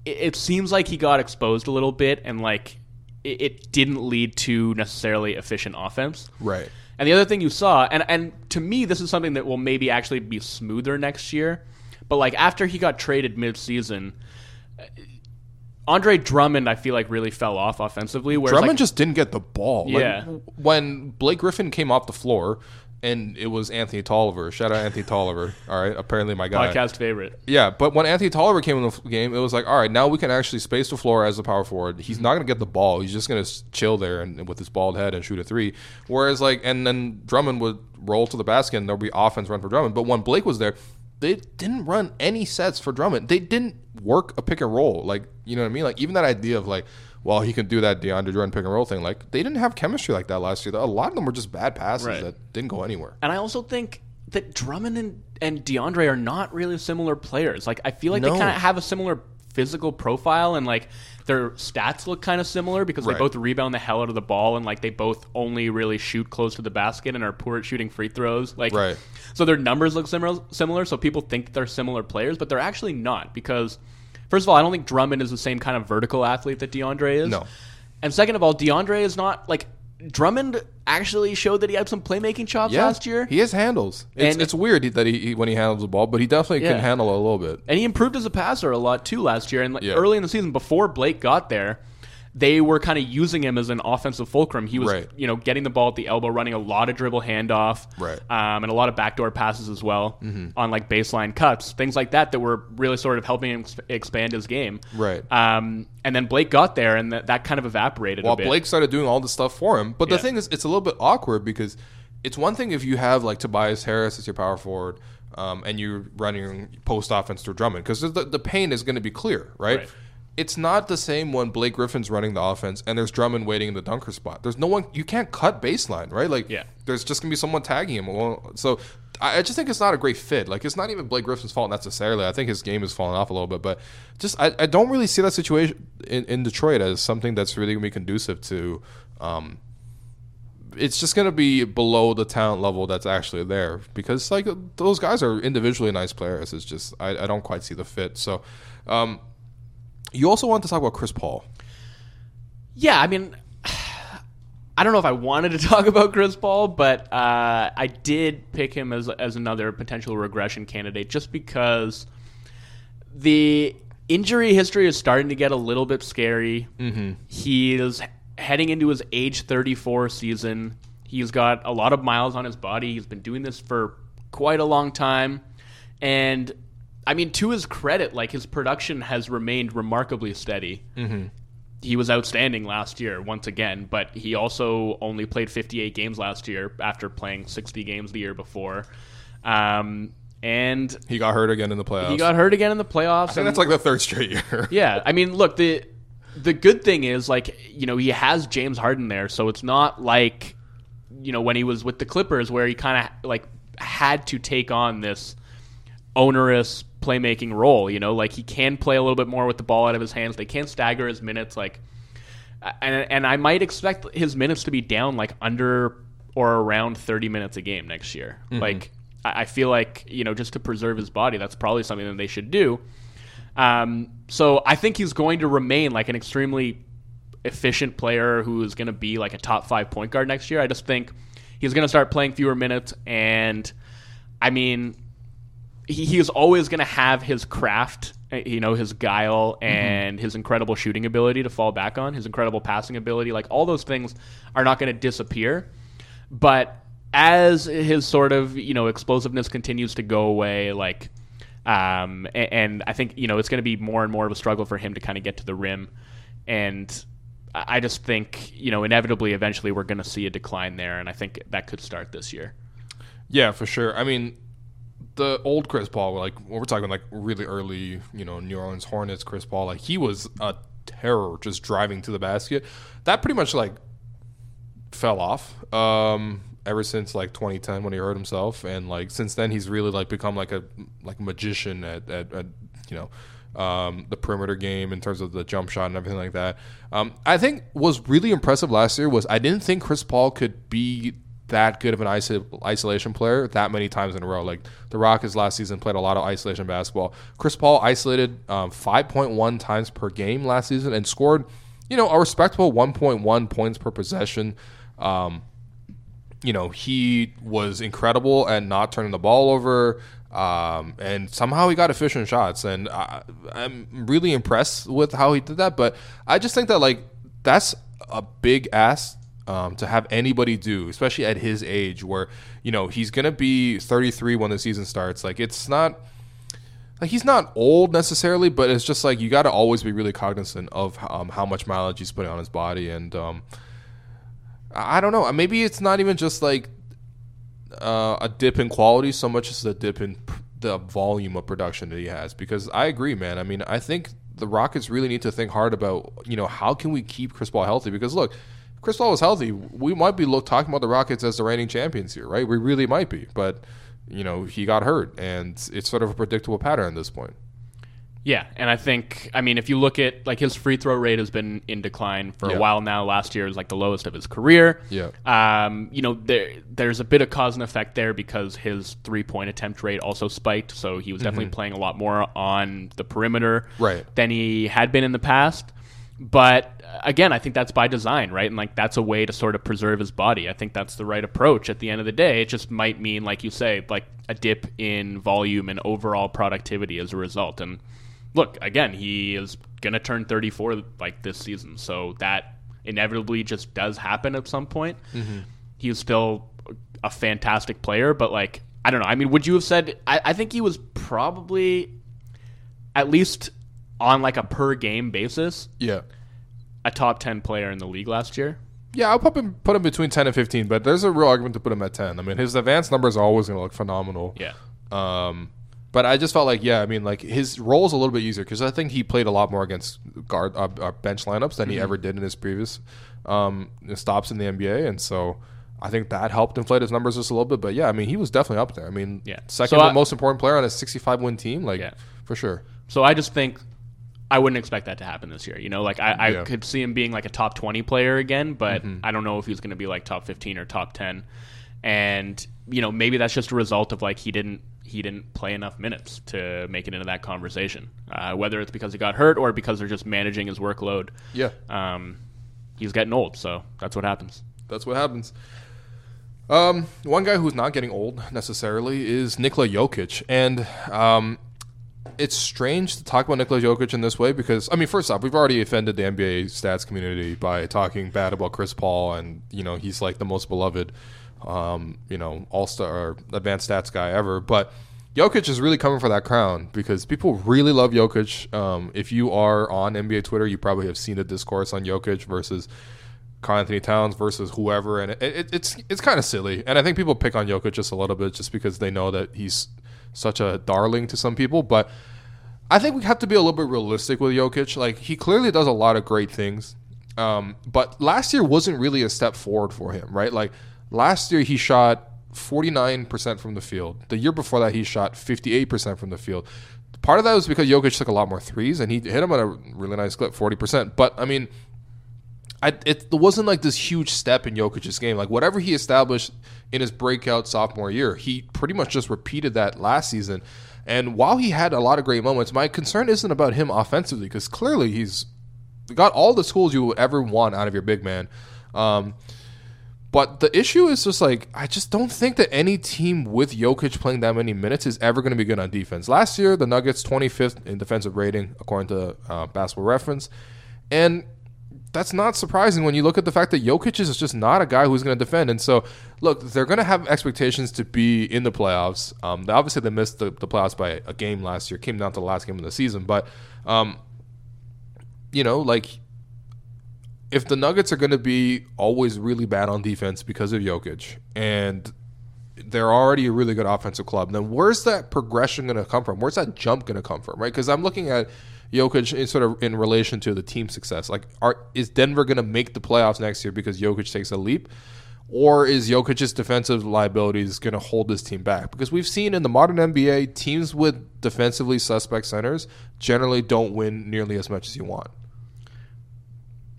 Speaker 2: it, it seems like he got exposed a little bit, and like it, it didn't lead to necessarily efficient offense.
Speaker 1: Right.
Speaker 2: And the other thing you saw, and and to me, this is something that will maybe actually be smoother next year. But like after he got traded mid-season, uh, Andre Drummond, I feel like really fell off offensively. Whereas
Speaker 1: Drummond
Speaker 2: like,
Speaker 1: just didn't get the ball. Like,
Speaker 2: Yeah.
Speaker 1: when Blake Griffin came off the floor, and it was Anthony Tolliver. Shout out Anthony Tolliver. All right, apparently my guy.
Speaker 2: podcast favorite.
Speaker 1: Yeah, but when Anthony Tolliver came in the game, it was like, all right, now we can actually space the floor as a power forward. He's mm-hmm. not going to get the ball. He's just going to chill there and with his bald head and shoot a three. Whereas like, and then Drummond would roll to the basket and there'll be offense run for Drummond. But when Blake was there, they didn't run any sets for Drummond. They didn't work a pick and roll. Like, you know what I mean? Like even that idea of like, well, he can do that DeAndre Jordan pick and roll thing. Like they didn't have chemistry like that last year. A lot of them were just bad passes
Speaker 2: Right.
Speaker 1: that didn't go anywhere.
Speaker 2: And I also think that Drummond and, and DeAndre are not really similar players. Like I feel like
Speaker 1: No.
Speaker 2: they kind of have a similar physical profile and like their stats look kind of similar because
Speaker 1: Right.
Speaker 2: they both rebound the hell out of the ball and like they both only really shoot close to the basket and are poor at shooting free throws. Like
Speaker 1: Right.
Speaker 2: so their numbers look similar similar so people think they're similar players, but they're actually not because first of all, I don't think Drummond is the same kind of vertical athlete that DeAndre is.
Speaker 1: No.
Speaker 2: And second of all, DeAndre is not like Drummond actually showed that he had some playmaking chops
Speaker 1: Yeah,
Speaker 2: last year.
Speaker 1: he has handles. It's, it's weird that he, he when he handles the ball, but he definitely
Speaker 2: Yeah.
Speaker 1: can handle it a little bit.
Speaker 2: and he improved as a passer a lot too last year. And like,
Speaker 1: Yeah.
Speaker 2: early in the season, before Blake got there, they were kind of using him as an offensive fulcrum. He was,
Speaker 1: Right.
Speaker 2: you know, getting the ball at the elbow, running a lot of dribble handoff,
Speaker 1: Right.
Speaker 2: um, and a lot of backdoor passes as well on like baseline cuts, things like that that were really sort of helping him ex- expand his game.
Speaker 1: Right.
Speaker 2: Um, and then Blake got there, and that, that kind of evaporated. Bit.
Speaker 1: Blake started doing all this stuff for him. But the
Speaker 2: Yeah.
Speaker 1: thing is, it's a little bit awkward because it's one thing if you have like Tobias Harris as your power forward, um, and you're running post offense through Drummond because the, the pain is going to be clear, right?
Speaker 2: Right.
Speaker 1: It's not the same when Blake Griffin's running the offense and there's Drummond waiting in the dunker spot. There's no one you can't cut baseline, right? Like,
Speaker 2: Yeah.
Speaker 1: there's just gonna be someone tagging him. So I, I just think it's not a great fit. Like, it's not even Blake Griffin's fault necessarily. I think his game has fallen off a little bit, but just I, I don't really see that situation in, in Detroit as something that's really gonna be conducive to. Um, it's just gonna be below the talent level that's actually there because like those guys are individually nice players. It's just I, I don't quite see the fit. So, um, you also want to talk about Chris Paul.
Speaker 2: Yeah, I mean, I don't know if I wanted to talk about Chris Paul, but uh, I did pick him as as another potential regression candidate just because the injury history is starting to get a little bit scary. Mm-hmm. He is heading into his age 34 season. He's got a lot of miles on his body. He's been doing this for quite a long time. And I mean, to his credit, like his production has remained remarkably steady he was outstanding last year once again, but he also only played 58 games last year after playing 60 games the year before. Um, and
Speaker 1: He got hurt again in the playoffs.
Speaker 2: he got hurt again in the playoffs.
Speaker 1: I
Speaker 2: and-
Speaker 1: that's like the third straight year.
Speaker 2: yeah, I mean, look the the good thing is like you know he has James Harden there, so it's not like you know when he was with the Clippers where he kind of like had to take on this onerous playmaking role. You know, like he can play a little bit more with the ball out of his hands. They can stagger his minutes, like, and and I might expect his minutes to be down like under or around thirty minutes a game next year. Like, I I feel like you know just to preserve his body, that's probably something that they should do. Um, so I think he's going to remain like an extremely efficient player who is going to be like a top five point guard next year. I just think he's going to start playing fewer minutes, and I mean, he, he is always going to have his craft, uh, you know, his guile and his incredible shooting ability to fall back on, his incredible passing ability. Like all those things are not going to disappear, but as his sort of you know explosiveness continues to go away, like. Um, and, I think you know it's going to be more and more of a struggle for him to kind of get to the rim, and I just think you know inevitably eventually we're going to see a decline there, and I think that could start this year.
Speaker 1: Yeah, for sure. I mean, the old Chris Paul, like we're talking like really early, you know, New Orleans Hornets Chris Paul, like he was a terror just driving to the basket. That pretty much like fell off. Um ever since like 2010 when he hurt himself and like since then he's really like become like a like magician at, at, at you know um, the perimeter game in terms of the jump shot and everything like that. Um, I think was really impressive last year was I didn't think Chris Paul could be that good of an iso- isolation player that many times in a row. Like the Rockets last season played a lot of isolation basketball. Chris Paul isolated um, 5.1 times per game last season and scored, you know, a respectable 1.1 points per possession. Um, you know, he was incredible at not turning the ball over. Um, and somehow he got efficient shots, and I, I'm really impressed with how he did that. But I just think that like that's a big ask um, to have anybody do, especially at his age, where you know he's gonna be 33 when the season starts. Like it's not like he's not old necessarily, but it's just like you got to always be really cognizant of um, how much mileage he's putting on his body, and um, I don't know. Maybe it's not even just like uh, a dip in quality so much as a dip in the volume of production that he has. Because I agree, man. I mean, I think the Rockets really need to think hard about you know how can we keep Chris Paul healthy? Because look, Chris Paul was healthy, we might be look, talking about the Rockets as the reigning champions here, right? We really might be, but you know he got hurt, and it's sort of a predictable pattern at this point.
Speaker 2: Yeah, and I think I mean if you look at like his free throw rate has been in decline for yeah. a while now. Last year was like the lowest of his career.
Speaker 1: Yeah.
Speaker 2: Um, you know there there's a bit of cause and effect there because his three point attempt rate also spiked, so he was definitely mm-hmm. playing a lot more on the perimeter
Speaker 1: right.
Speaker 2: than he had been in the past. But again, I think that's by design, right? And like that's a way to sort of preserve his body. I think that's the right approach at the end of the day. It just might mean, like you say, like a dip in volume and overall productivity as a result. And look, again, he is going to turn 34 like this season. So that inevitably just does happen at some point. Mm-hmm. He's still a fantastic player, but like, I don't know. I mean, would you have said, I, I think he was probably at least on like a per game basis.
Speaker 1: Yeah.
Speaker 2: A top 10 player in the league last year.
Speaker 1: Yeah, I'll put him put him between ten and fifteen, but there's a real argument to put him at ten. I mean, his advanced numbers are always going to look phenomenal.
Speaker 2: Yeah.
Speaker 1: Um, but I just felt like, yeah, I mean, like his role is a little bit easier because I think he played a lot more against guard uh, uh, bench lineups than mm-hmm. he ever did in his previous um, stops in the NBA, and so I think that helped inflate his numbers just a little bit. But yeah, I mean, he was definitely up there. I mean,
Speaker 2: yeah.
Speaker 1: second so I, most important player on a 65 win team, like yeah. for sure.
Speaker 2: So I just think I wouldn't expect that to happen this year. You know, like I, I yeah. could see him being like a top 20 player again, but mm-hmm. I don't know if he's going to be like top 15 or top 10. And you know, maybe that's just a result of like he didn't he didn't play enough minutes to make it into that conversation. Uh, whether it's because he got hurt or because they're just managing his workload.
Speaker 1: Yeah.
Speaker 2: Um, he's getting old, so that's what happens.
Speaker 1: That's what happens. Um, one guy who's not getting old necessarily is Nikola Jokic, and um, it's strange to talk about Nikola Jokic in this way because I mean, first off, we've already offended the NBA stats community by talking bad about Chris Paul, and you know he's like the most beloved um, you know, all star advanced stats guy ever. But Jokic is really coming for that crown because people really love Jokic. Um, if you are on NBA Twitter, you probably have seen the discourse on Jokic versus Karl-Anthony Towns versus whoever, and it, it, it's it's kind of silly. And I think people pick on Jokic just a little bit just because they know that he's such a darling to some people. But I think we have to be a little bit realistic with Jokic. Like he clearly does a lot of great things, um, but last year wasn't really a step forward for him, right? Like Last year he shot 49% from the field. The year before that he shot 58% from the field. Part of that was because Jokic took a lot more threes and he hit them at a really nice clip, 40%. But I mean, I, it wasn't like this huge step in Jokic's game. Like whatever he established in his breakout sophomore year, he pretty much just repeated that last season. And while he had a lot of great moments, my concern isn't about him offensively because clearly he's got all the schools you would ever want out of your big man. Um, but the issue is just like I just don't think that any team with Jokic playing that many minutes is ever going to be good on defense. Last year, the Nuggets 25th in defensive rating according to uh, Basketball Reference, and that's not surprising when you look at the fact that Jokic is just not a guy who's going to defend. And so, look, they're going to have expectations to be in the playoffs. Um, obviously, they missed the, the, playoffs by a game last year, came down to the last game of the season. But, um, you know, like if the Nuggets are going to be always really bad on defense because of Jokic, and they're already a really good offensive club, then where's that progression going to come from? Where's that jump going to come from? Right? Because I'm looking at Jokic in sort of in relation to the team success. Like, are, is Denver going to make the playoffs next year because Jokic takes a leap? Or is Jokic's defensive liabilities going to hold this team back? Because we've seen in the modern NBA, teams with defensively suspect centers generally don't win nearly as much as you want.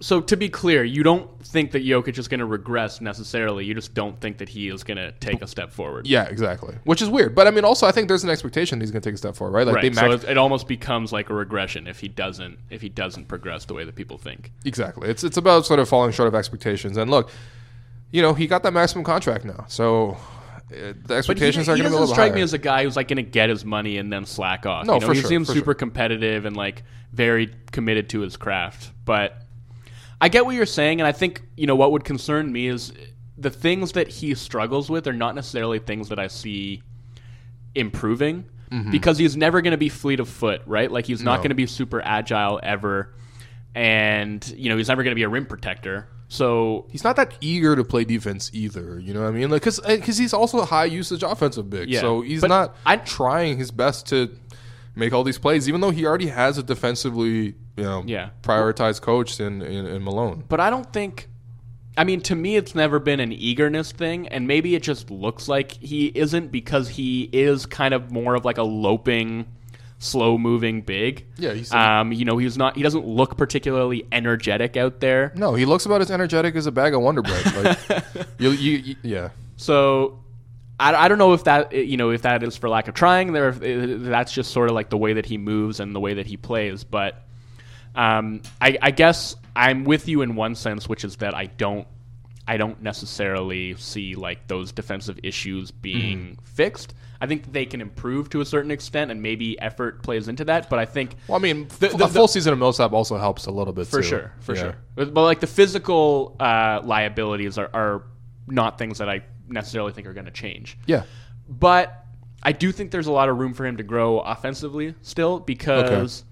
Speaker 2: So to be clear, you don't think that Jokic is going to regress necessarily. You just don't think that he is going to take a step forward.
Speaker 1: Yeah, exactly. Which is weird, but I mean, also I think there's an expectation he's going to take a step forward, right?
Speaker 2: Like right. so it, it, almost becomes like a regression if he doesn't if he doesn't progress the way that people think.
Speaker 1: Exactly. It's it's about sort of falling short of expectations. And look, you know, he got that maximum contract now, so uh, the expectations
Speaker 2: he,
Speaker 1: are going to be a little
Speaker 2: strike
Speaker 1: higher.
Speaker 2: me as a guy who's like going to get his money and then slack off.
Speaker 1: No,
Speaker 2: you know,
Speaker 1: for
Speaker 2: he
Speaker 1: sure,
Speaker 2: seems super
Speaker 1: sure.
Speaker 2: competitive and like very committed to his craft, but I get what you're saying, and I think you know what would concern me is the things that he struggles with are not necessarily things that I see improving mm-hmm. because he's never going to be fleet of foot, right? Like he's not no. going to be super agile ever, and you know he's never going to be a rim protector. So
Speaker 1: he's not that eager to play defense either. You know what I mean? Like because because uh, he's also a high usage offensive big. Yeah, so he's not I, trying his best to make all these plays, even though he already has a defensively you know, yeah. prioritized coach in, in, in Malone.
Speaker 2: But I don't think. I mean, to me, it's never been an eagerness thing, and maybe it just looks like he isn't because he is kind of more of like a loping, slow moving big.
Speaker 1: Yeah, he's.
Speaker 2: Um, you know, he's not. He doesn't look particularly energetic out there.
Speaker 1: No, he looks about as energetic as a bag of Wonder Bread. Like, you, you, you, yeah.
Speaker 2: So I, I don't know if that you know if that is for lack of trying there that's just sort of like the way that he moves and the way that he plays but um, I, I guess I'm with you in one sense, which is that I don't I don't necessarily see like those defensive issues being mm fixed. I think they can improve to a certain extent, and maybe effort plays into that. But I think,
Speaker 1: well, I mean, the, the, a full season of Millsap also helps a little bit
Speaker 2: for
Speaker 1: too.
Speaker 2: sure, for yeah. sure. But, but, like the physical uh, liabilities are, are not things that I necessarily think are going to change.
Speaker 1: Yeah,
Speaker 2: but I do think there's a lot of room for him to grow offensively still because okay.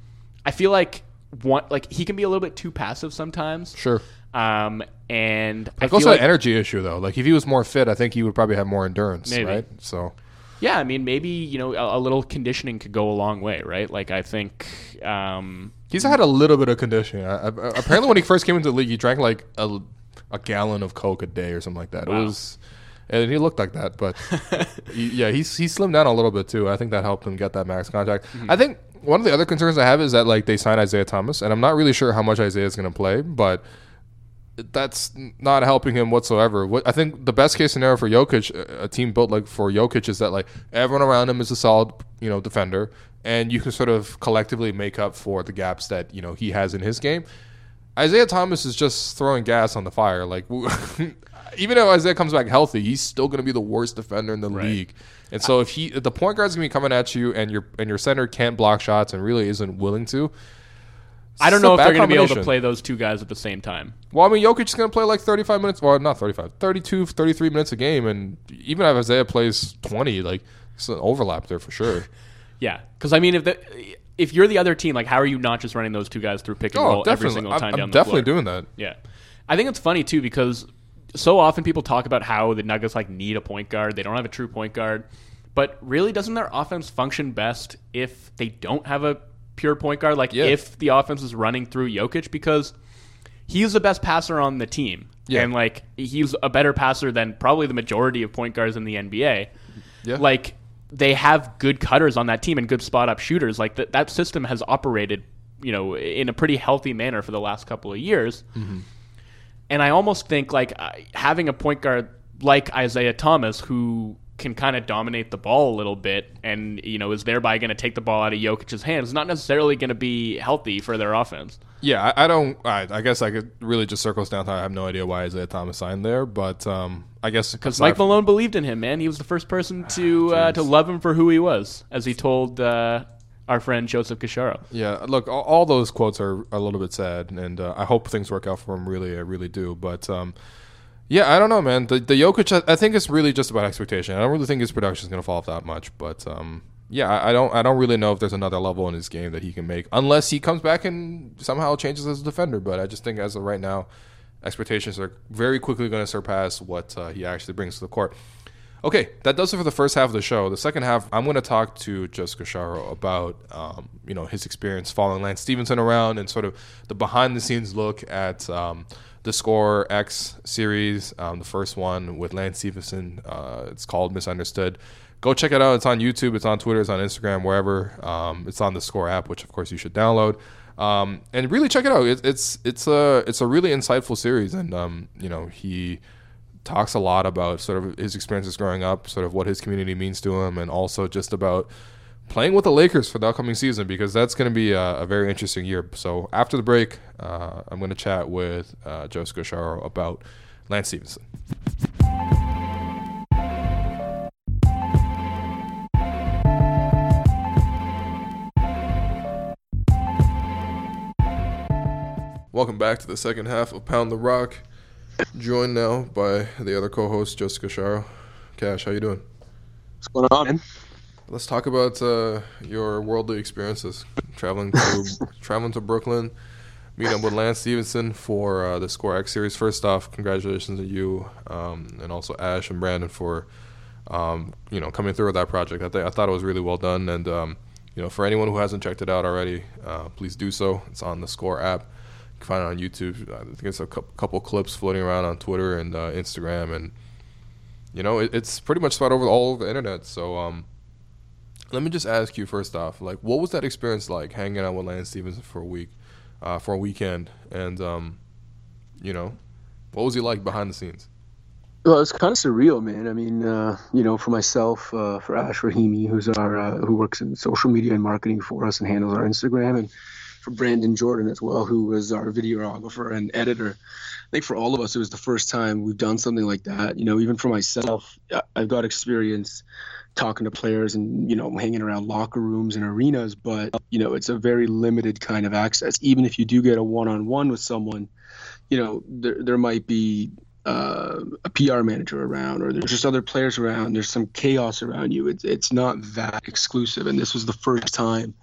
Speaker 2: I feel like want like he can be a little bit too passive sometimes.
Speaker 1: Sure.
Speaker 2: Um, and
Speaker 1: I also like, an energy issue though. Like if he was more fit, I think he would probably have more endurance,
Speaker 2: maybe.
Speaker 1: right? So.
Speaker 2: Yeah, I mean, maybe you know a, a, little conditioning could go a long way, right? Like I think um,
Speaker 1: he's had a little bit of conditioning. I, I, apparently, when he first came into the league, he drank like a, a gallon of Coke a day or something like that. Wow. It was, and he looked like that, but he, yeah, he's he slimmed down a little bit too. I think that helped him get that max contract. Mm-hmm. I think one of the other concerns I have is that like they signed Isaiah Thomas, and I'm not really sure how much Isaiah is going to play, but that's not helping him whatsoever. What I think the best case scenario for Jokic, a team built like for Jokic, is that like everyone around him is a solid, you know, defender, and you can sort of collectively make up for the gaps that you know he has in his game. Isaiah Thomas is just throwing gas on the fire. Like even if Isaiah comes back healthy, he's still going to be the worst defender in the right. league. And so if he if the point guard's going to be coming at you and your and your center can't block shots and really isn't willing to,
Speaker 2: I don't know if they're going to be able to play those two guys at the same time.
Speaker 1: Well, I mean, Jokic is going to play like 35 minutes, well, not 35, 32, 33 minutes a game. And even if Isaiah plays 20, like, it's an overlap there for sure.
Speaker 2: yeah. Because, I mean, if the, if you're the other team, like, how are you not just running those two guys through pick and oh, roll every single time
Speaker 1: I'm,
Speaker 2: down
Speaker 1: I'm
Speaker 2: the
Speaker 1: definitely
Speaker 2: floor?
Speaker 1: doing that.
Speaker 2: Yeah. I think it's funny, too, because so often people talk about how the Nuggets, like, need a point guard. They don't have a true point guard. But really, doesn't their offense function best if they don't have a pure point guard? Like yeah. if the offense is running through Jokic because he's the best passer on the team. Yeah. And like he's a better passer than probably the majority of point guards in the NBA. Yeah. Like they have good cutters on that team and good spot up shooters. Like that that system has operated, you know, in a pretty healthy manner for the last couple of years. Mm-hmm. And I almost think like having a point guard like Isaiah Thomas who can kind of dominate the ball a little bit and you know is thereby going to take the ball out of Jokic's hands is not necessarily going to be healthy for their offense.
Speaker 1: Yeah, I, I don't. I, I, guess I could really just circles down. to I have no idea why Isaiah Thomas signed there, but um, I guess
Speaker 2: because Mike Malone believed in him, man. He was the first person to uh, to love him for who he was, as he told uh, our friend Joseph Casciaro.
Speaker 1: Yeah, look, all, all, those quotes are a little bit sad, and uh, I hope things work out for him. Really, I really do. But um, yeah, I don't know, man. The the Jokic, I, I think it's really just about expectation. I don't really think his production is going to fall off that much, but um, yeah, I, I, don't I don't really know if there's another level in his game that he can make unless he comes back and somehow changes as a defender. But I just think as of right now, expectations are very quickly going to surpass what uh, he actually brings to the court. Okay, that does it for the first half of the show. The second half, I'm going to talk to Joseph Casciaro about, um, you know, his experience following Lance Stephenson around and sort of the behind the scenes look at um, the Score X series, um, the first one with Lance Stephenson. Uh, it's called Misunderstood. Go check it out. It's on YouTube. It's on Twitter. It's on Instagram. Wherever. Um, it's on the Score app, which of course you should download. Um, and really check it out. It, it's it's a it's a really insightful series, and um, you know he talks a lot about sort of his experiences growing up, sort of what his community means to him, and also just about playing with the Lakers for the upcoming season because that's going to be a, a, very interesting year. So after the break, uh, I'm going to chat with uh, Joe Casciaro about Lance Stephenson. Welcome back to the second half of Pound the Rock. Joined now by the other co-host, Joseph Casciaro. Cash, how you doing?
Speaker 3: What's going on, man?
Speaker 1: Let's talk about uh, your worldly experiences traveling to traveling to Brooklyn, meeting up with Lance Stephenson for uh, the Score X series. First off, congratulations to you um, and also Ash and Brandon for um, you know coming through with that project. I think I thought it was really well done, and um, you know for anyone who hasn't checked it out already, uh, please do so. It's on the Score app can find it on YouTube. I think it's a couple clips floating around on Twitter and uh, Instagram, and you know it, it's pretty much spread over all over the internet. So um, let me just ask you first off, like, what was that experience like hanging out with Lance Stephenson for a week, uh, for a weekend, and um, you know, what was he like behind the scenes?
Speaker 3: Well, it's kind of surreal, man. I mean, uh, you know, for myself, uh, for Ash Rahimi, who's our uh, who works in social media and marketing for us and handles our Instagram, and for Brandon Jordan as well, who was our videographer and editor. I think for all of us, it was the first time we've done something like that. You know, even for myself, I've got experience talking to players and you know hanging around locker rooms and arenas, but you know it's a very limited kind of access. Even if you do get a one-on-one with someone, you know there there might be uh, a PR manager around, or there's just other players around. There's some chaos around you. It's it's not that exclusive, and this was the first time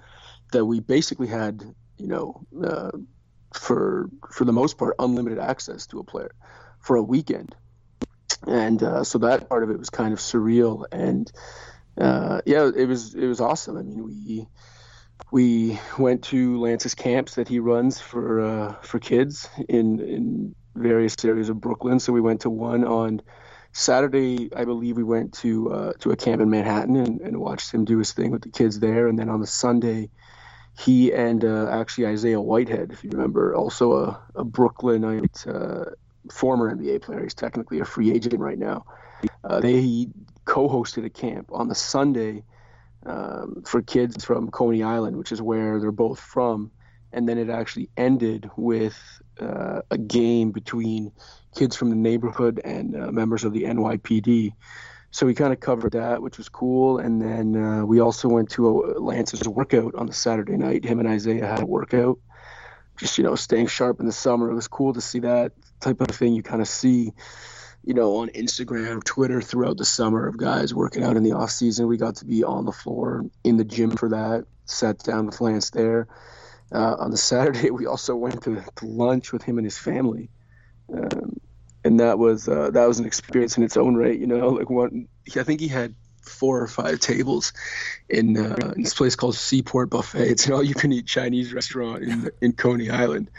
Speaker 3: that we basically had you know, uh, for for the most part, unlimited access to a player for a weekend, and uh, so that part of it was kind of surreal. And uh, yeah, it was it was awesome. I mean, we we went to Lance's camps that he runs for uh, for kids in in various areas of Brooklyn. So we went to one on Saturday, I believe we went to uh, to a camp in Manhattan and, and watched him do his thing with the kids there. And then on the Sunday, he and uh, actually Isaiah Whitehead, if you remember, also a, a Brooklynite uh, former NBA player. He's technically a free agent right now. Uh, they co-hosted a camp on the Sunday um, for kids from Coney Island, which is where they're both from, and then it actually ended with uh, a game between kids from the neighborhood and uh, members of the NYPD so we kind of covered that, which was cool. And then uh, we also went to a, Lance's workout on the Saturday night. Him and Isaiah had a workout, just you know, staying sharp in the summer. It was cool to see that type of thing. You kind of see, you know, on Instagram, Twitter throughout the summer of guys working out in the off season. We got to be on the floor in the gym for that. Sat down with Lance there. Uh, on the Saturday, we also went to, to lunch with him and his family. Um, and that was uh, that was an experience in its own right. You know, like one, I think he had four or five tables in, uh, in this place called Seaport Buffet. It's an all-you-can-eat Chinese restaurant in in Coney Island,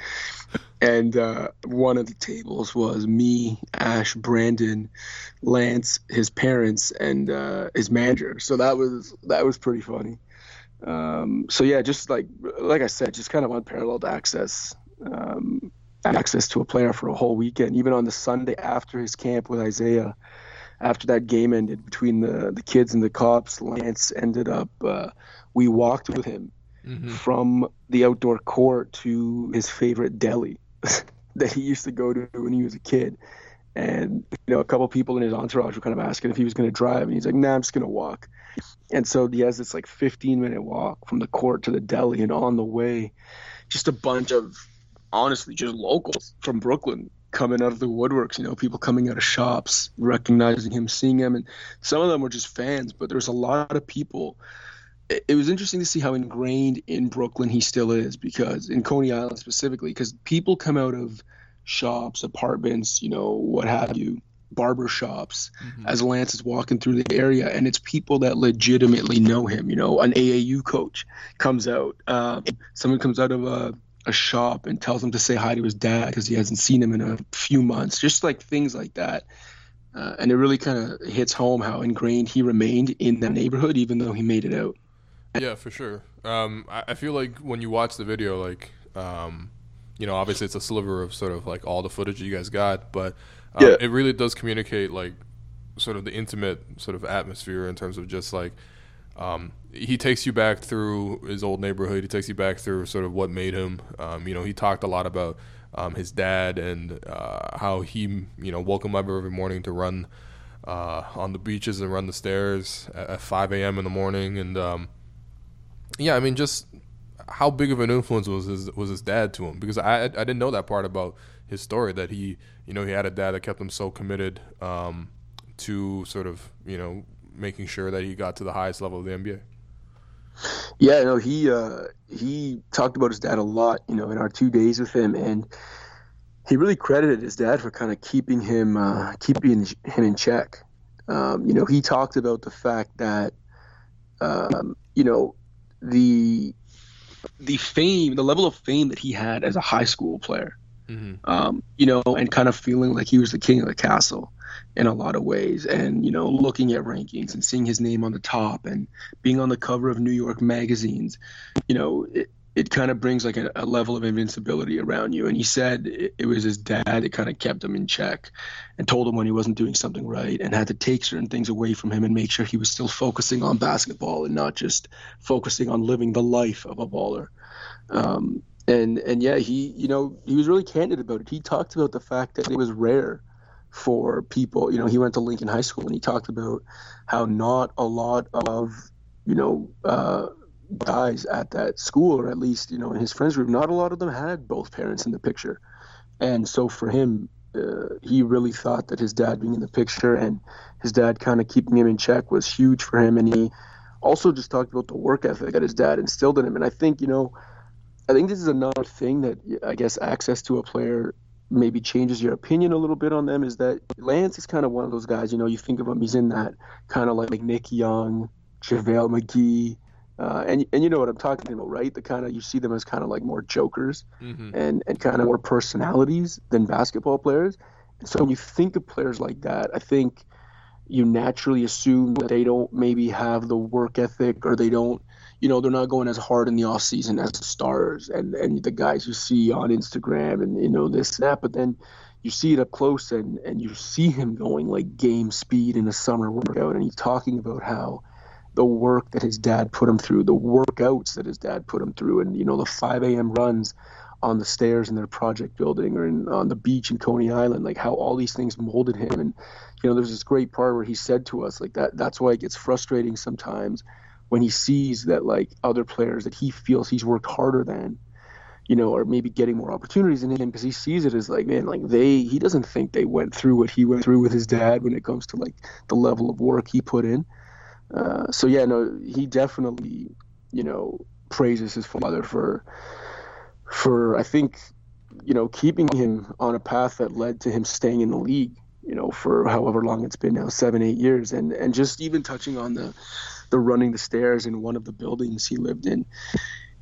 Speaker 3: and uh, one of the tables was me, Ash, Brandon, Lance, his parents, and uh, his manager. So that was that was pretty funny. Um, so yeah, just like like I said, just kind of unparalleled access. Um, access to a player for a whole weekend. Even on the Sunday after his camp with Isaiah, after that game ended between the the kids and the cops, Lance ended up. Uh, we walked with him mm-hmm. from the outdoor court to his favorite deli that he used to go to when he was a kid. And you know, a couple people in his entourage were kind of asking if he was going to drive, and he's like, "Nah, I'm just going to walk." And so he has this like 15 minute walk from the court to the deli, and on the way, just a bunch of honestly just locals from Brooklyn coming out of the woodworks, you know, people coming out of shops, recognizing him, seeing him. And some of them were just fans, but there's a lot of people. It, was interesting to see how ingrained in Brooklyn he still is because in Coney Island specifically, because people come out of shops, apartments, you know, what have you, barber shops mm-hmm. as Lance is walking through the area, and it's people that legitimately know him. You know, an AAU coach comes out, uh, someone comes out of a a shop and tells him to say hi to his dad because he hasn't seen him in a few months. Just like things like that. Uh, and it really kind of hits home how ingrained he remained in that neighborhood, even though he made it out.
Speaker 1: Yeah, for sure. Um, I, I, feel like when you watch the video, like Um, you know, obviously it's a sliver of sort of like all the footage you guys got, but um, yeah. it really does communicate like sort of the intimate sort of atmosphere in terms of just like um, he takes you back through his old neighborhood. He takes you back through sort of what made him. Um, you know, he talked a lot about um, his dad and uh, how he, you know, woke him up every morning to run uh, on the beaches and run the stairs at, at 5 a.m. in the morning. And um, yeah, I mean, just how big of an influence was his was his dad to him? Because I I didn't know that part about his story that he you know he had a dad that kept him so committed um, to sort of you know making sure that he got to the highest level of the NBA.
Speaker 3: Yeah, no, he uh, he talked about his dad a lot, you know, in our two days with him, and he really credited his dad for kind of keeping him uh, keeping him in check. Um, you know, he talked about the fact that um, you know the the fame, the level of fame that he had as a high school player. Mm-hmm. Um, you know, and kind of feeling like he was the king of the castle in a lot of ways. And, you know, looking at rankings and seeing his name on the top and being on the cover of New York magazines, you know, it, it kind of brings like a, a, level of invincibility around you. And he said it, it was his dad that kind of kept him in check and told him when he wasn't doing something right and had to take certain things away from him and make sure he was still focusing on basketball and not just focusing on living the life of a baller. Um, and and yeah, he you know he was really candid about it. He talked about the fact that it was rare for people. You know, he went to Lincoln High School and he talked about how not a lot of, you know, uh, guys at that school, or at least, you know, in his friends group, not a lot of them had both parents in the picture. And so for him, uh, he really thought that his dad being in the picture and his dad kind of keeping him in check was huge for him. And he also just talked about the work ethic that his dad instilled in him. And I think, you know, I think this is another thing that I guess access to a player maybe changes your opinion a little bit on them is that Lance is kind of one of those guys. You know, you think of him, he's in that kind of like, like Nick Young, JaVale McGee, uh, and and you know what I'm talking about, right? The kind of you see them as kind of like more jokers mm-hmm. and and kind of more personalities than basketball players. And so when you think of players like that, I think you naturally assume that they don't maybe have the work ethic or they don't you know they're not going as hard in the off season as the stars and and the guys you see on Instagram and you know this and that but then you see it up close and and you see him going like game speed in a summer workout and he's talking about how the work that his dad put him through the workouts that his dad put him through and you know the 5 a.m runs on the stairs in their project building or in, on the beach in Coney Island, like how all these things molded him. And, you know, there's this great part where he said to us, like that, that's why it gets frustrating sometimes when he sees that like other players that he feels he's worked harder than you know are maybe getting more opportunities in him because he sees it as like man like they he doesn't think they went through what he went through with his dad when it comes to like the level of work he put in. Uh, so yeah no he definitely you know praises his father for for i think you know keeping him on a path that led to him staying in the league you know for however long it's been now seven eight years. And and just even touching on the the running the stairs in one of the buildings he lived in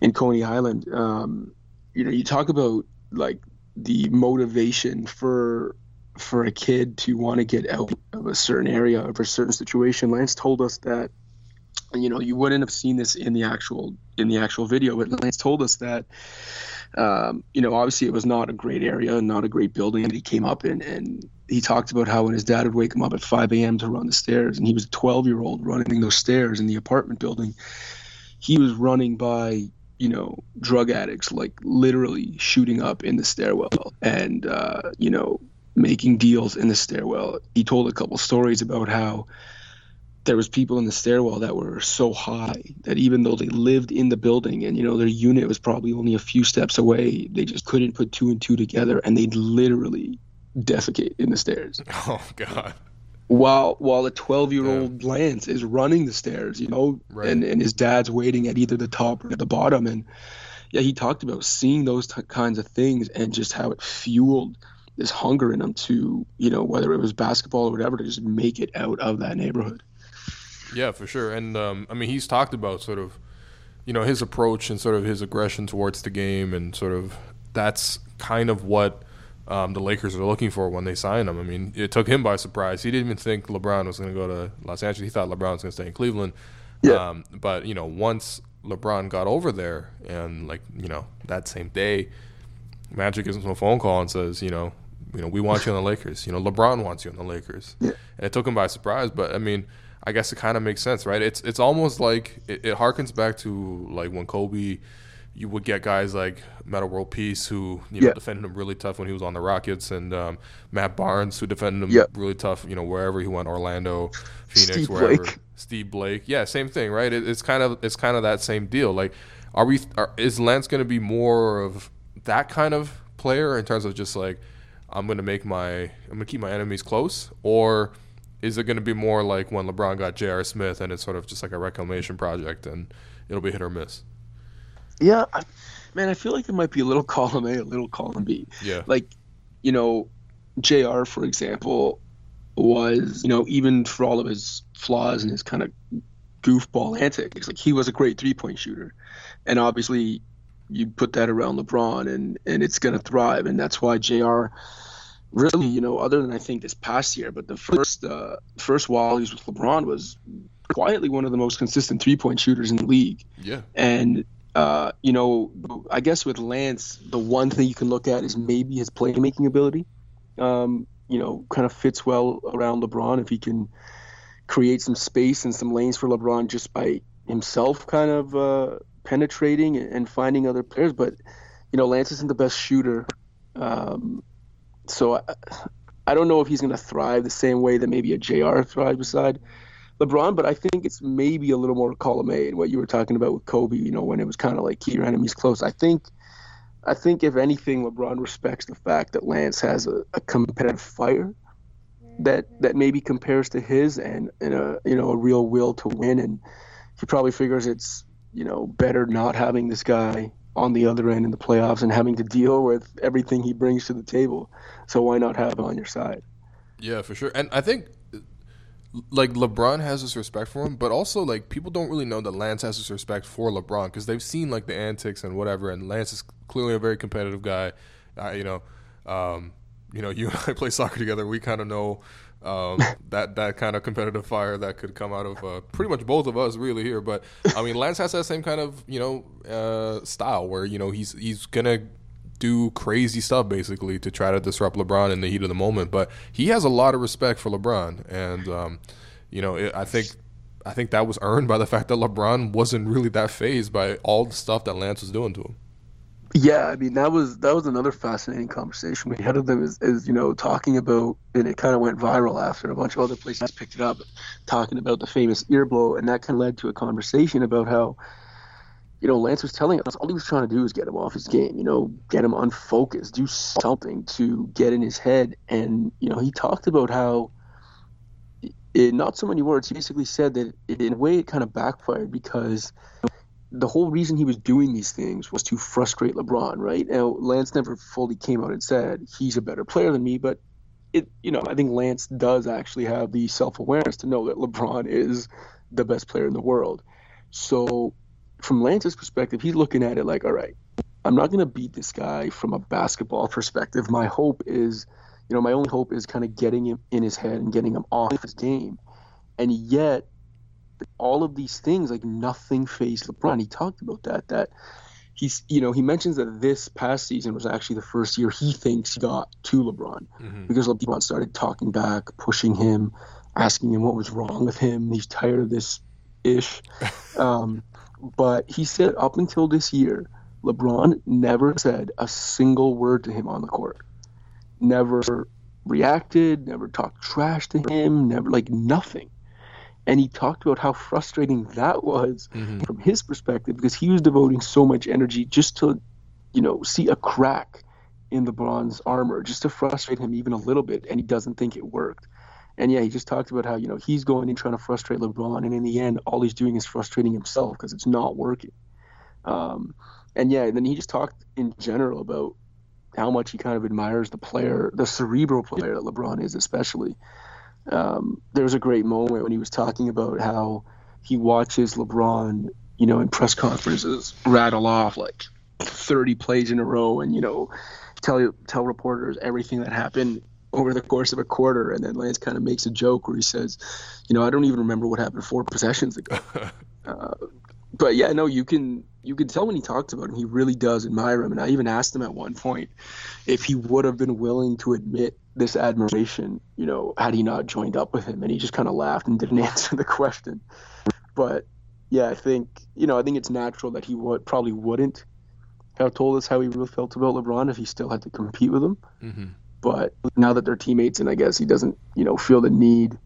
Speaker 3: in Coney Island. Um, you know, you talk about like the motivation for for a kid to want to get out of a certain area of a certain situation. Lance told us that you know you wouldn't have seen this in the actual in the actual video, but Lance told us that um, you know obviously it was not a great area, not a great building that he came up in, and he talked about how when his dad would wake him up at 5 a.m. to run the stairs, and he was a 12 year old running those stairs in the apartment building, he was running by you know drug addicts, like literally shooting up in the stairwell, and uh, you know making deals in the stairwell. He told a couple stories about how there was people in the stairwell that were so high that even though they lived in the building and you know their unit was probably only a few steps away they just couldn't put two and two together and they'd literally defecate in the stairs.
Speaker 1: Oh God.
Speaker 3: While while a twelve year old yeah. Lance is running the stairs, you know, right. and, and his dad's waiting at either the top or at the bottom. And yeah, he talked about seeing those t- kinds of things and just how it fueled this hunger in him to, you know, whether it was basketball or whatever, to just make it out of that neighborhood.
Speaker 1: Yeah, for sure. And um, I mean, he's talked about sort of, you know, his approach and sort of his aggression towards the game, and sort of that's kind of what um, the Lakers are looking for when they signed him. I mean, it took him by surprise. He didn't even think LeBron was going to go to Los Angeles. He thought LeBron was going to stay in Cleveland. Yeah. Um, but you know, once LeBron got over there, and like you know that same day, Magic gives him a phone call and says, you know, you know, we want you on the Lakers. You know, LeBron wants you on the Lakers,
Speaker 3: yeah.
Speaker 1: and it took him by surprise. But I mean, I guess it kind of makes sense, right? It's it's almost like it, it harkens back to like when Kobe you would get guys like Metta World Peace who you know
Speaker 3: yeah.
Speaker 1: defended him really tough when he was on the Rockets, and um, Matt Barnes who defended him
Speaker 3: yeah.
Speaker 1: really tough, you know wherever he went, Orlando, Phoenix,
Speaker 3: Steve
Speaker 1: wherever.
Speaker 3: Blake.
Speaker 1: Steve Blake, yeah, same thing, right? It, it's kind of it's kind of that same deal. Like, are we? Are, is Lance going to be more of that kind of player in terms of just like I'm going to make my I'm going to keep my enemies close, or is it going to be more like when LeBron got J.R. Smith and it's sort of just like a reclamation project and it'll be hit or miss?
Speaker 3: Yeah, I, man, I feel like it might be a little column A, a little column B.
Speaker 1: Yeah.
Speaker 3: Like, you know, JR, for example, was, you know, even for all of his flaws and his kind of goofball antics, like he was a great three point shooter. And obviously, you put that around LeBron and, and it's going to thrive. And that's why JR really, you know, other than I think this past year, but the first, uh, first while he was with LeBron was quietly one of the most consistent three point shooters in the league.
Speaker 1: Yeah.
Speaker 3: And uh, you know, I guess with Lance, the one thing you can look at is maybe his playmaking ability. Um, you know, kind of fits well around LeBron if he can create some space and some lanes for LeBron just by himself kind of uh, penetrating and finding other players. But, you know, Lance isn't the best shooter. Um, so I, I don't know if he's going to thrive the same way that maybe a JR thrives beside LeBron, but I think it's maybe a little more column A what you were talking about with Kobe, you know, when it was kind of like keep your enemies close. I think I think if anything, LeBron respects the fact that Lance has a, a competitive fire that mm-hmm. that maybe compares to his and, and a you know a real will to win and he probably figures it's you know better not having this guy on the other end in the playoffs and having to deal with everything he brings to the table. So why not have him on your side?
Speaker 1: Yeah, for sure. And I think like LeBron has this respect for him, but also like people don't really know that Lance has this respect for LeBron because they've seen like the antics and whatever. And Lance is clearly a very competitive guy. You know, um, you know, you and I play soccer together. We kind of know um, that that kind of competitive fire that could come out of uh, pretty much both of us really here. But I mean, Lance has that same kind of you know uh, style where you know he's he's gonna do crazy stuff basically to try to disrupt LeBron in the heat of the moment. But he has a lot of respect for LeBron, and um, you know, it, I think I think that was earned by the fact that LeBron wasn't really that fazed by all the stuff that Lance was doing to him.
Speaker 3: Yeah, I mean that was that was another fascinating conversation we had with them is, is you know talking about and it kind of went viral after a bunch of other places picked it up, talking about the famous ear blow, and that kind of led to a conversation about how you know Lance was telling us all he was trying to do is get him off his game, you know, get him unfocused, do something to get in his head, and you know he talked about how. In not so many words, he basically said that in a way it kind of backfired because the whole reason he was doing these things was to frustrate LeBron, right? Now, Lance never fully came out and said he's a better player than me, but it, you know, I think Lance does actually have the self-awareness to know that LeBron is the best player in the world. So, from Lance's perspective, he's looking at it like, all right, I'm not going to beat this guy from a basketball perspective. My hope is, you know, my only hope is kind of getting him in his head and getting him off his game. And yet, all of these things, like nothing fazed LeBron. He talked about that. That he's, you know, he mentions that this past season was actually the first year he thinks he got to LeBron mm-hmm. because LeBron started talking back, pushing him, asking him what was wrong with him. He's tired of this ish. um, but he said up until this year, LeBron never said a single word to him on the court. Never reacted, never talked trash to him, never like nothing and he talked about how frustrating that was mm-hmm. from his perspective because he was devoting so much energy just to you know see a crack in LeBron's armor just to frustrate him even a little bit and he doesn't think it worked. And yeah he just talked about how you know he's going and trying to frustrate LeBron and in the end all he's doing is frustrating himself because it's not working. Um, and yeah and then he just talked in general about how much he kind of admires the player the cerebral player that LeBron is especially um, there was a great moment when he was talking about how he watches LeBron, you know, in press conferences rattle off like 30 plays in a row and, you know, tell tell reporters everything that happened over the course of a quarter. And then Lance kind of makes a joke where he says, you know, I don't even remember what happened four possessions ago. uh, but yeah, no, you can you can tell when he talks about him, he really does admire him. And I even asked him at one point if he would have been willing to admit this admiration, you know, had he not joined up with him. And he just kind of laughed and didn't answer the question. But yeah, I think you know, I think it's natural that he would probably wouldn't have told us how he really felt about LeBron if he still had to compete with him. Mm-hmm. But now that they're teammates, and I guess he doesn't, you know, feel the need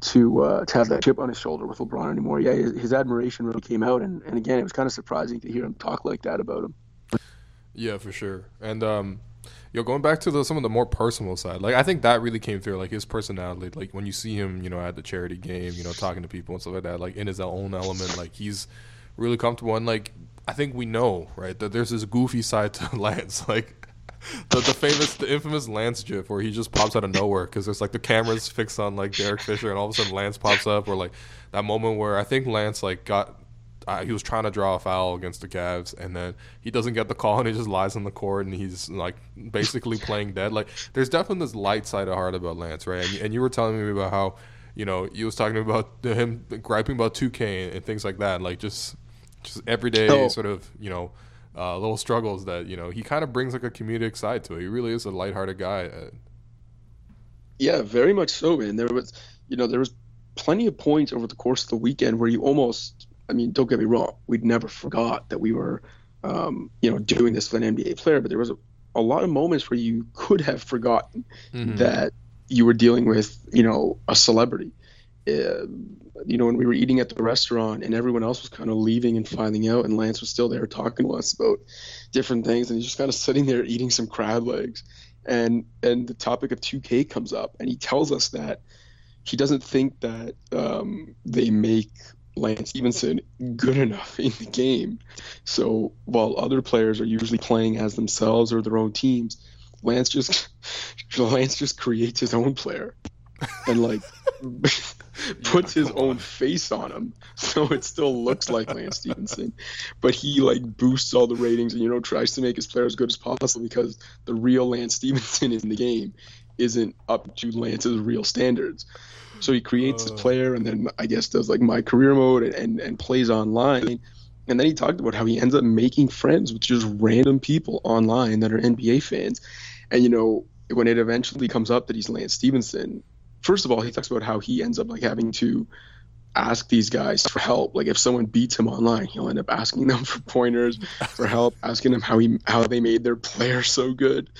Speaker 3: to uh, to have that chip on his shoulder with LeBron anymore. Yeah, his, his admiration really came out, and, and again, it was kind of surprising to hear him talk like that about him.
Speaker 1: Yeah, for sure. And um, yo, going back to the, some of the more personal side, like I think that really came through, like his personality. Like when you see him, you know, at the charity game, you know, talking to people and stuff like that, like in his own element, like he's really comfortable. And like I think we know, right, that there's this goofy side to Lance, like the, the famous, the infamous Lance GIF where he just pops out of nowhere because there's like the cameras fixed on like Derek Fisher, and all of a sudden Lance pops up, or like that moment where I think Lance like got. Uh, he was trying to draw a foul against the Cavs, and then he doesn't get the call, and he just lies on the court, and he's like basically playing dead. Like, there's definitely this light side of heart about Lance, right? And, and you were telling me about how, you know, you was talking about him griping about 2K and, and things like that, like just, just everyday oh. sort of, you know, uh, little struggles that you know he kind of brings like a comedic side to it. He really is a lighthearted guy.
Speaker 3: Yeah, very much so, man. There was, you know, there was plenty of points over the course of the weekend where you almost, I mean, don't get me wrong, we'd never forgot that we were, um, you know, doing this with an NBA player, but there was a, a lot of moments where you could have forgotten mm-hmm. that you were dealing with, you know, a celebrity. Uh, you know, when we were eating at the restaurant and everyone else was kind of leaving and finding out, and Lance was still there talking to us about different things, and he's just kind of sitting there eating some crab legs, and and the topic of 2K comes up, and he tells us that he doesn't think that um, they make Lance Stephenson good enough in the game. So while other players are usually playing as themselves or their own teams, Lance just Lance just creates his own player, and like. puts his own face on him, so it still looks like Lance Stephenson. But he like boosts all the ratings and you know tries to make his player as good as possible because the real Lance Stephenson in the game isn't up to Lance's real standards. So he creates uh, his player and then I guess does like my career mode and, and, and plays online. And then he talked about how he ends up making friends with just random people online that are NBA fans. And you know, when it eventually comes up that he's Lance Stephenson, first of all, he talks about how he ends up like having to ask these guys for help. Like if someone beats him online, he'll end up asking them for pointers, for help, asking them how he how they made their player so good.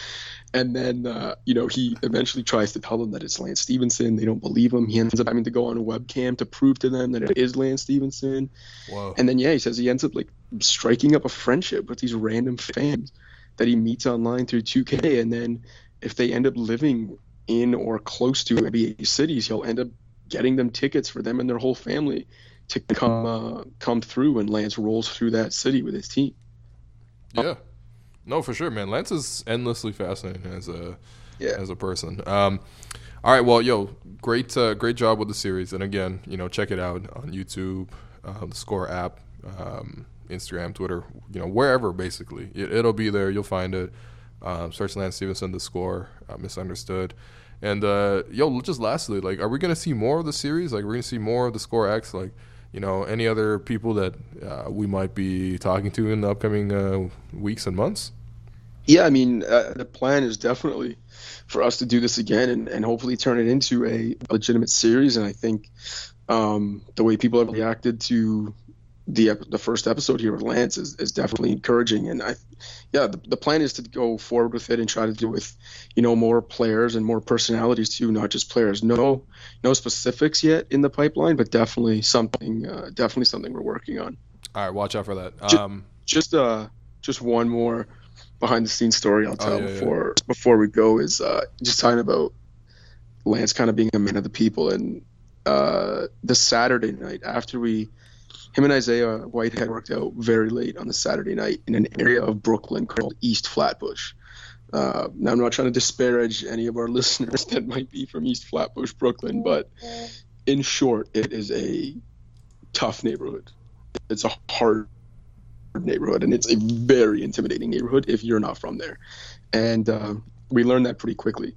Speaker 3: And then uh, you know he eventually tries to tell them that it's Lance Stephenson. They don't believe him. He ends up having to go on a webcam to prove to them that it is Lance Stephenson. Whoa. And then yeah, he says he ends up like striking up a friendship with these random fans that he meets online through 2K. And then if they end up living in or close to NBA cities, he'll end up getting them tickets for them and their whole family to come uh, come through when Lance rolls through that city with his team.
Speaker 1: Yeah, no, for sure, man. Lance is endlessly fascinating as a yeah. as a person. Um, all right, well, yo, great uh, great job with the series, and again, you know, check it out on YouTube, uh, the Score app, um, Instagram, Twitter, you know, wherever basically it, will be there. You'll find it. Um, search Lance Stephenson, the Score, uh, misunderstood. And uh, yo, just lastly, like, are we gonna see more of the series? Like, we're gonna see more of the Score X? Like, you know, any other people that uh, we might be talking to in the upcoming uh, weeks and months?
Speaker 3: Yeah, I mean, uh, the plan is definitely for us to do this again and, and hopefully turn it into a legitimate series. And I think um, the way people have reacted to the the first episode here with Lance is, is definitely encouraging, and I, yeah, the, the plan is to go forward with it and try to do with, you know, more players and more personalities too, not just players. No, no specifics yet in the pipeline, but definitely something, uh, definitely something we're working on.
Speaker 1: All right, watch out for that. Um,
Speaker 3: just, just uh, just one more behind the scenes story I'll oh, tell oh, yeah, before yeah. before we go is uh, just talking about Lance kind of being a man of the people and uh, the Saturday night after we him and Isaiah Whitehead worked out very late on the Saturday night in an area of Brooklyn called East Flatbush. Uh, now, I'm not trying to disparage any of our listeners that might be from East Flatbush, Brooklyn, but in short, it is a tough neighborhood. It's a hard neighborhood, and it's a very intimidating neighborhood if you're not from there. And uh, we learned that pretty quickly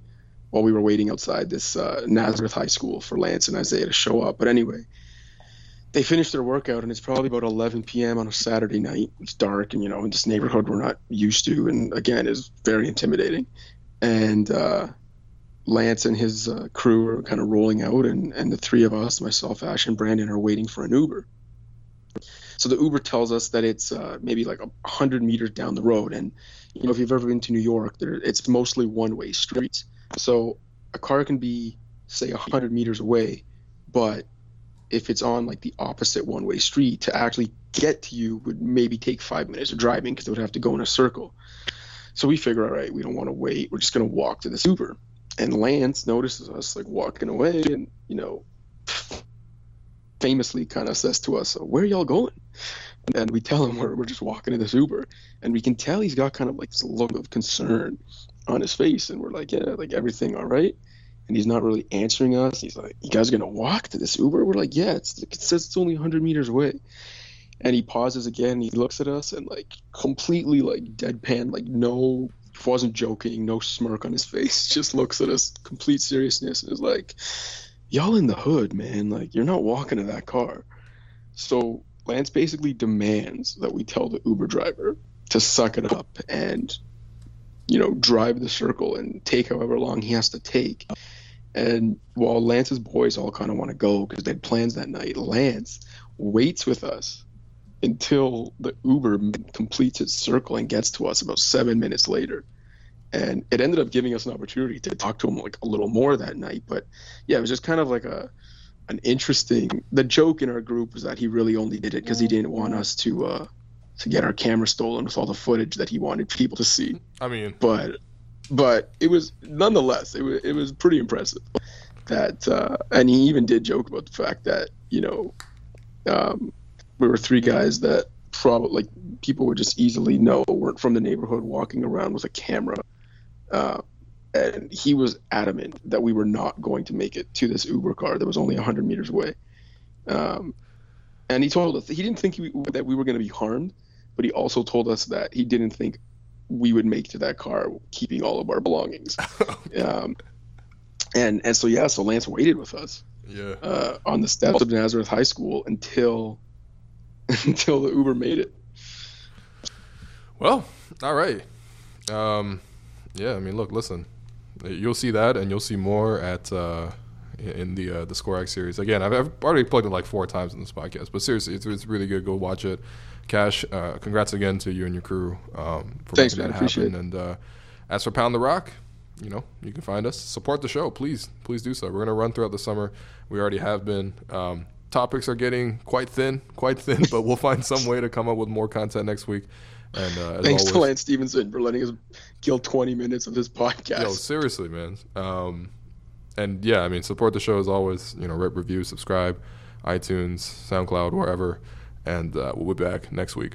Speaker 3: while we were waiting outside this uh, Nazareth High School for Lance and Isaiah to show up. But anyway, they finish their workout and it's probably about 11 p.m. on a Saturday night. It's dark and you know in this neighborhood we're not used to, and again is very intimidating. And uh, Lance and his uh, crew are kind of rolling out, and and the three of us, myself, Ash, and Brandon, are waiting for an Uber. So the Uber tells us that it's uh, maybe like a hundred meters down the road, and you know if you've ever been to New York, there it's mostly one-way streets. So a car can be say a hundred meters away, but if it's on like the opposite one way street to actually get to you would maybe take five minutes of driving because it would have to go in a circle. So we figure, all right, we don't want to wait. We're just going to walk to the Uber. And Lance notices us like walking away and, you know, famously kind of says to us, Where y'all going? And we tell him we're, we're just walking to this Uber. And we can tell he's got kind of like this look of concern on his face. And we're like, Yeah, like everything all right? And he's not really answering us. He's like, "You guys are gonna walk to this Uber?" We're like, "Yeah, it's, it says it's only 100 meters away." And he pauses again. He looks at us and like completely like deadpan, like no, wasn't joking, no smirk on his face. Just looks at us, complete seriousness, and is like, "Y'all in the hood, man. Like you're not walking to that car." So Lance basically demands that we tell the Uber driver to suck it up and you know, drive the circle and take however long he has to take. And while Lance's boys all kind of want to go because they had plans that night, Lance waits with us until the Uber completes its circle and gets to us about seven minutes later. And it ended up giving us an opportunity to talk to him like a little more that night. But yeah, it was just kind of like a an interesting. The joke in our group was that he really only did it because he didn't want us to uh, to get our camera stolen with all the footage that he wanted people to see.
Speaker 1: I mean,
Speaker 3: but but it was nonetheless it was it was pretty impressive that uh, and he even did joke about the fact that you know um, we were three guys that probably like people would just easily know weren't from the neighborhood walking around with a camera. Uh, and he was adamant that we were not going to make it to this Uber car that was only 100 meters away. Um, and he told us he didn't think we, that we were going to be harmed, but he also told us that he didn't think we would make to that car keeping all of our belongings. um, and and so yeah, so Lance waited with us.
Speaker 1: Yeah.
Speaker 3: Uh, on the steps of Nazareth High School until until the Uber made it.
Speaker 1: Well, all right. Um, yeah, I mean, look, listen, you'll see that, and you'll see more at uh, in the uh, the Score series. Again, I've, I've, already plugged it like four times in this podcast, but seriously, it's, it's really good. Go watch it. Cash, uh, congrats again to you and your crew um,
Speaker 3: for Thanks, making man, that happen.
Speaker 1: And uh, as for Pound the Rock, you know, you can find us. Support the show, please, please do so. We're gonna run throughout the summer. We already have been. Um, topics are getting quite thin, quite thin, but we'll find some way to come up with more content next week. And uh,
Speaker 3: thanks always, to Lance Stephenson for letting us kill 20 minutes of this podcast. Yo,
Speaker 1: seriously, man. Um, and yeah, I mean, support the show as always. You know, rate, review, subscribe, iTunes, SoundCloud, wherever and uh, we'll be back next week.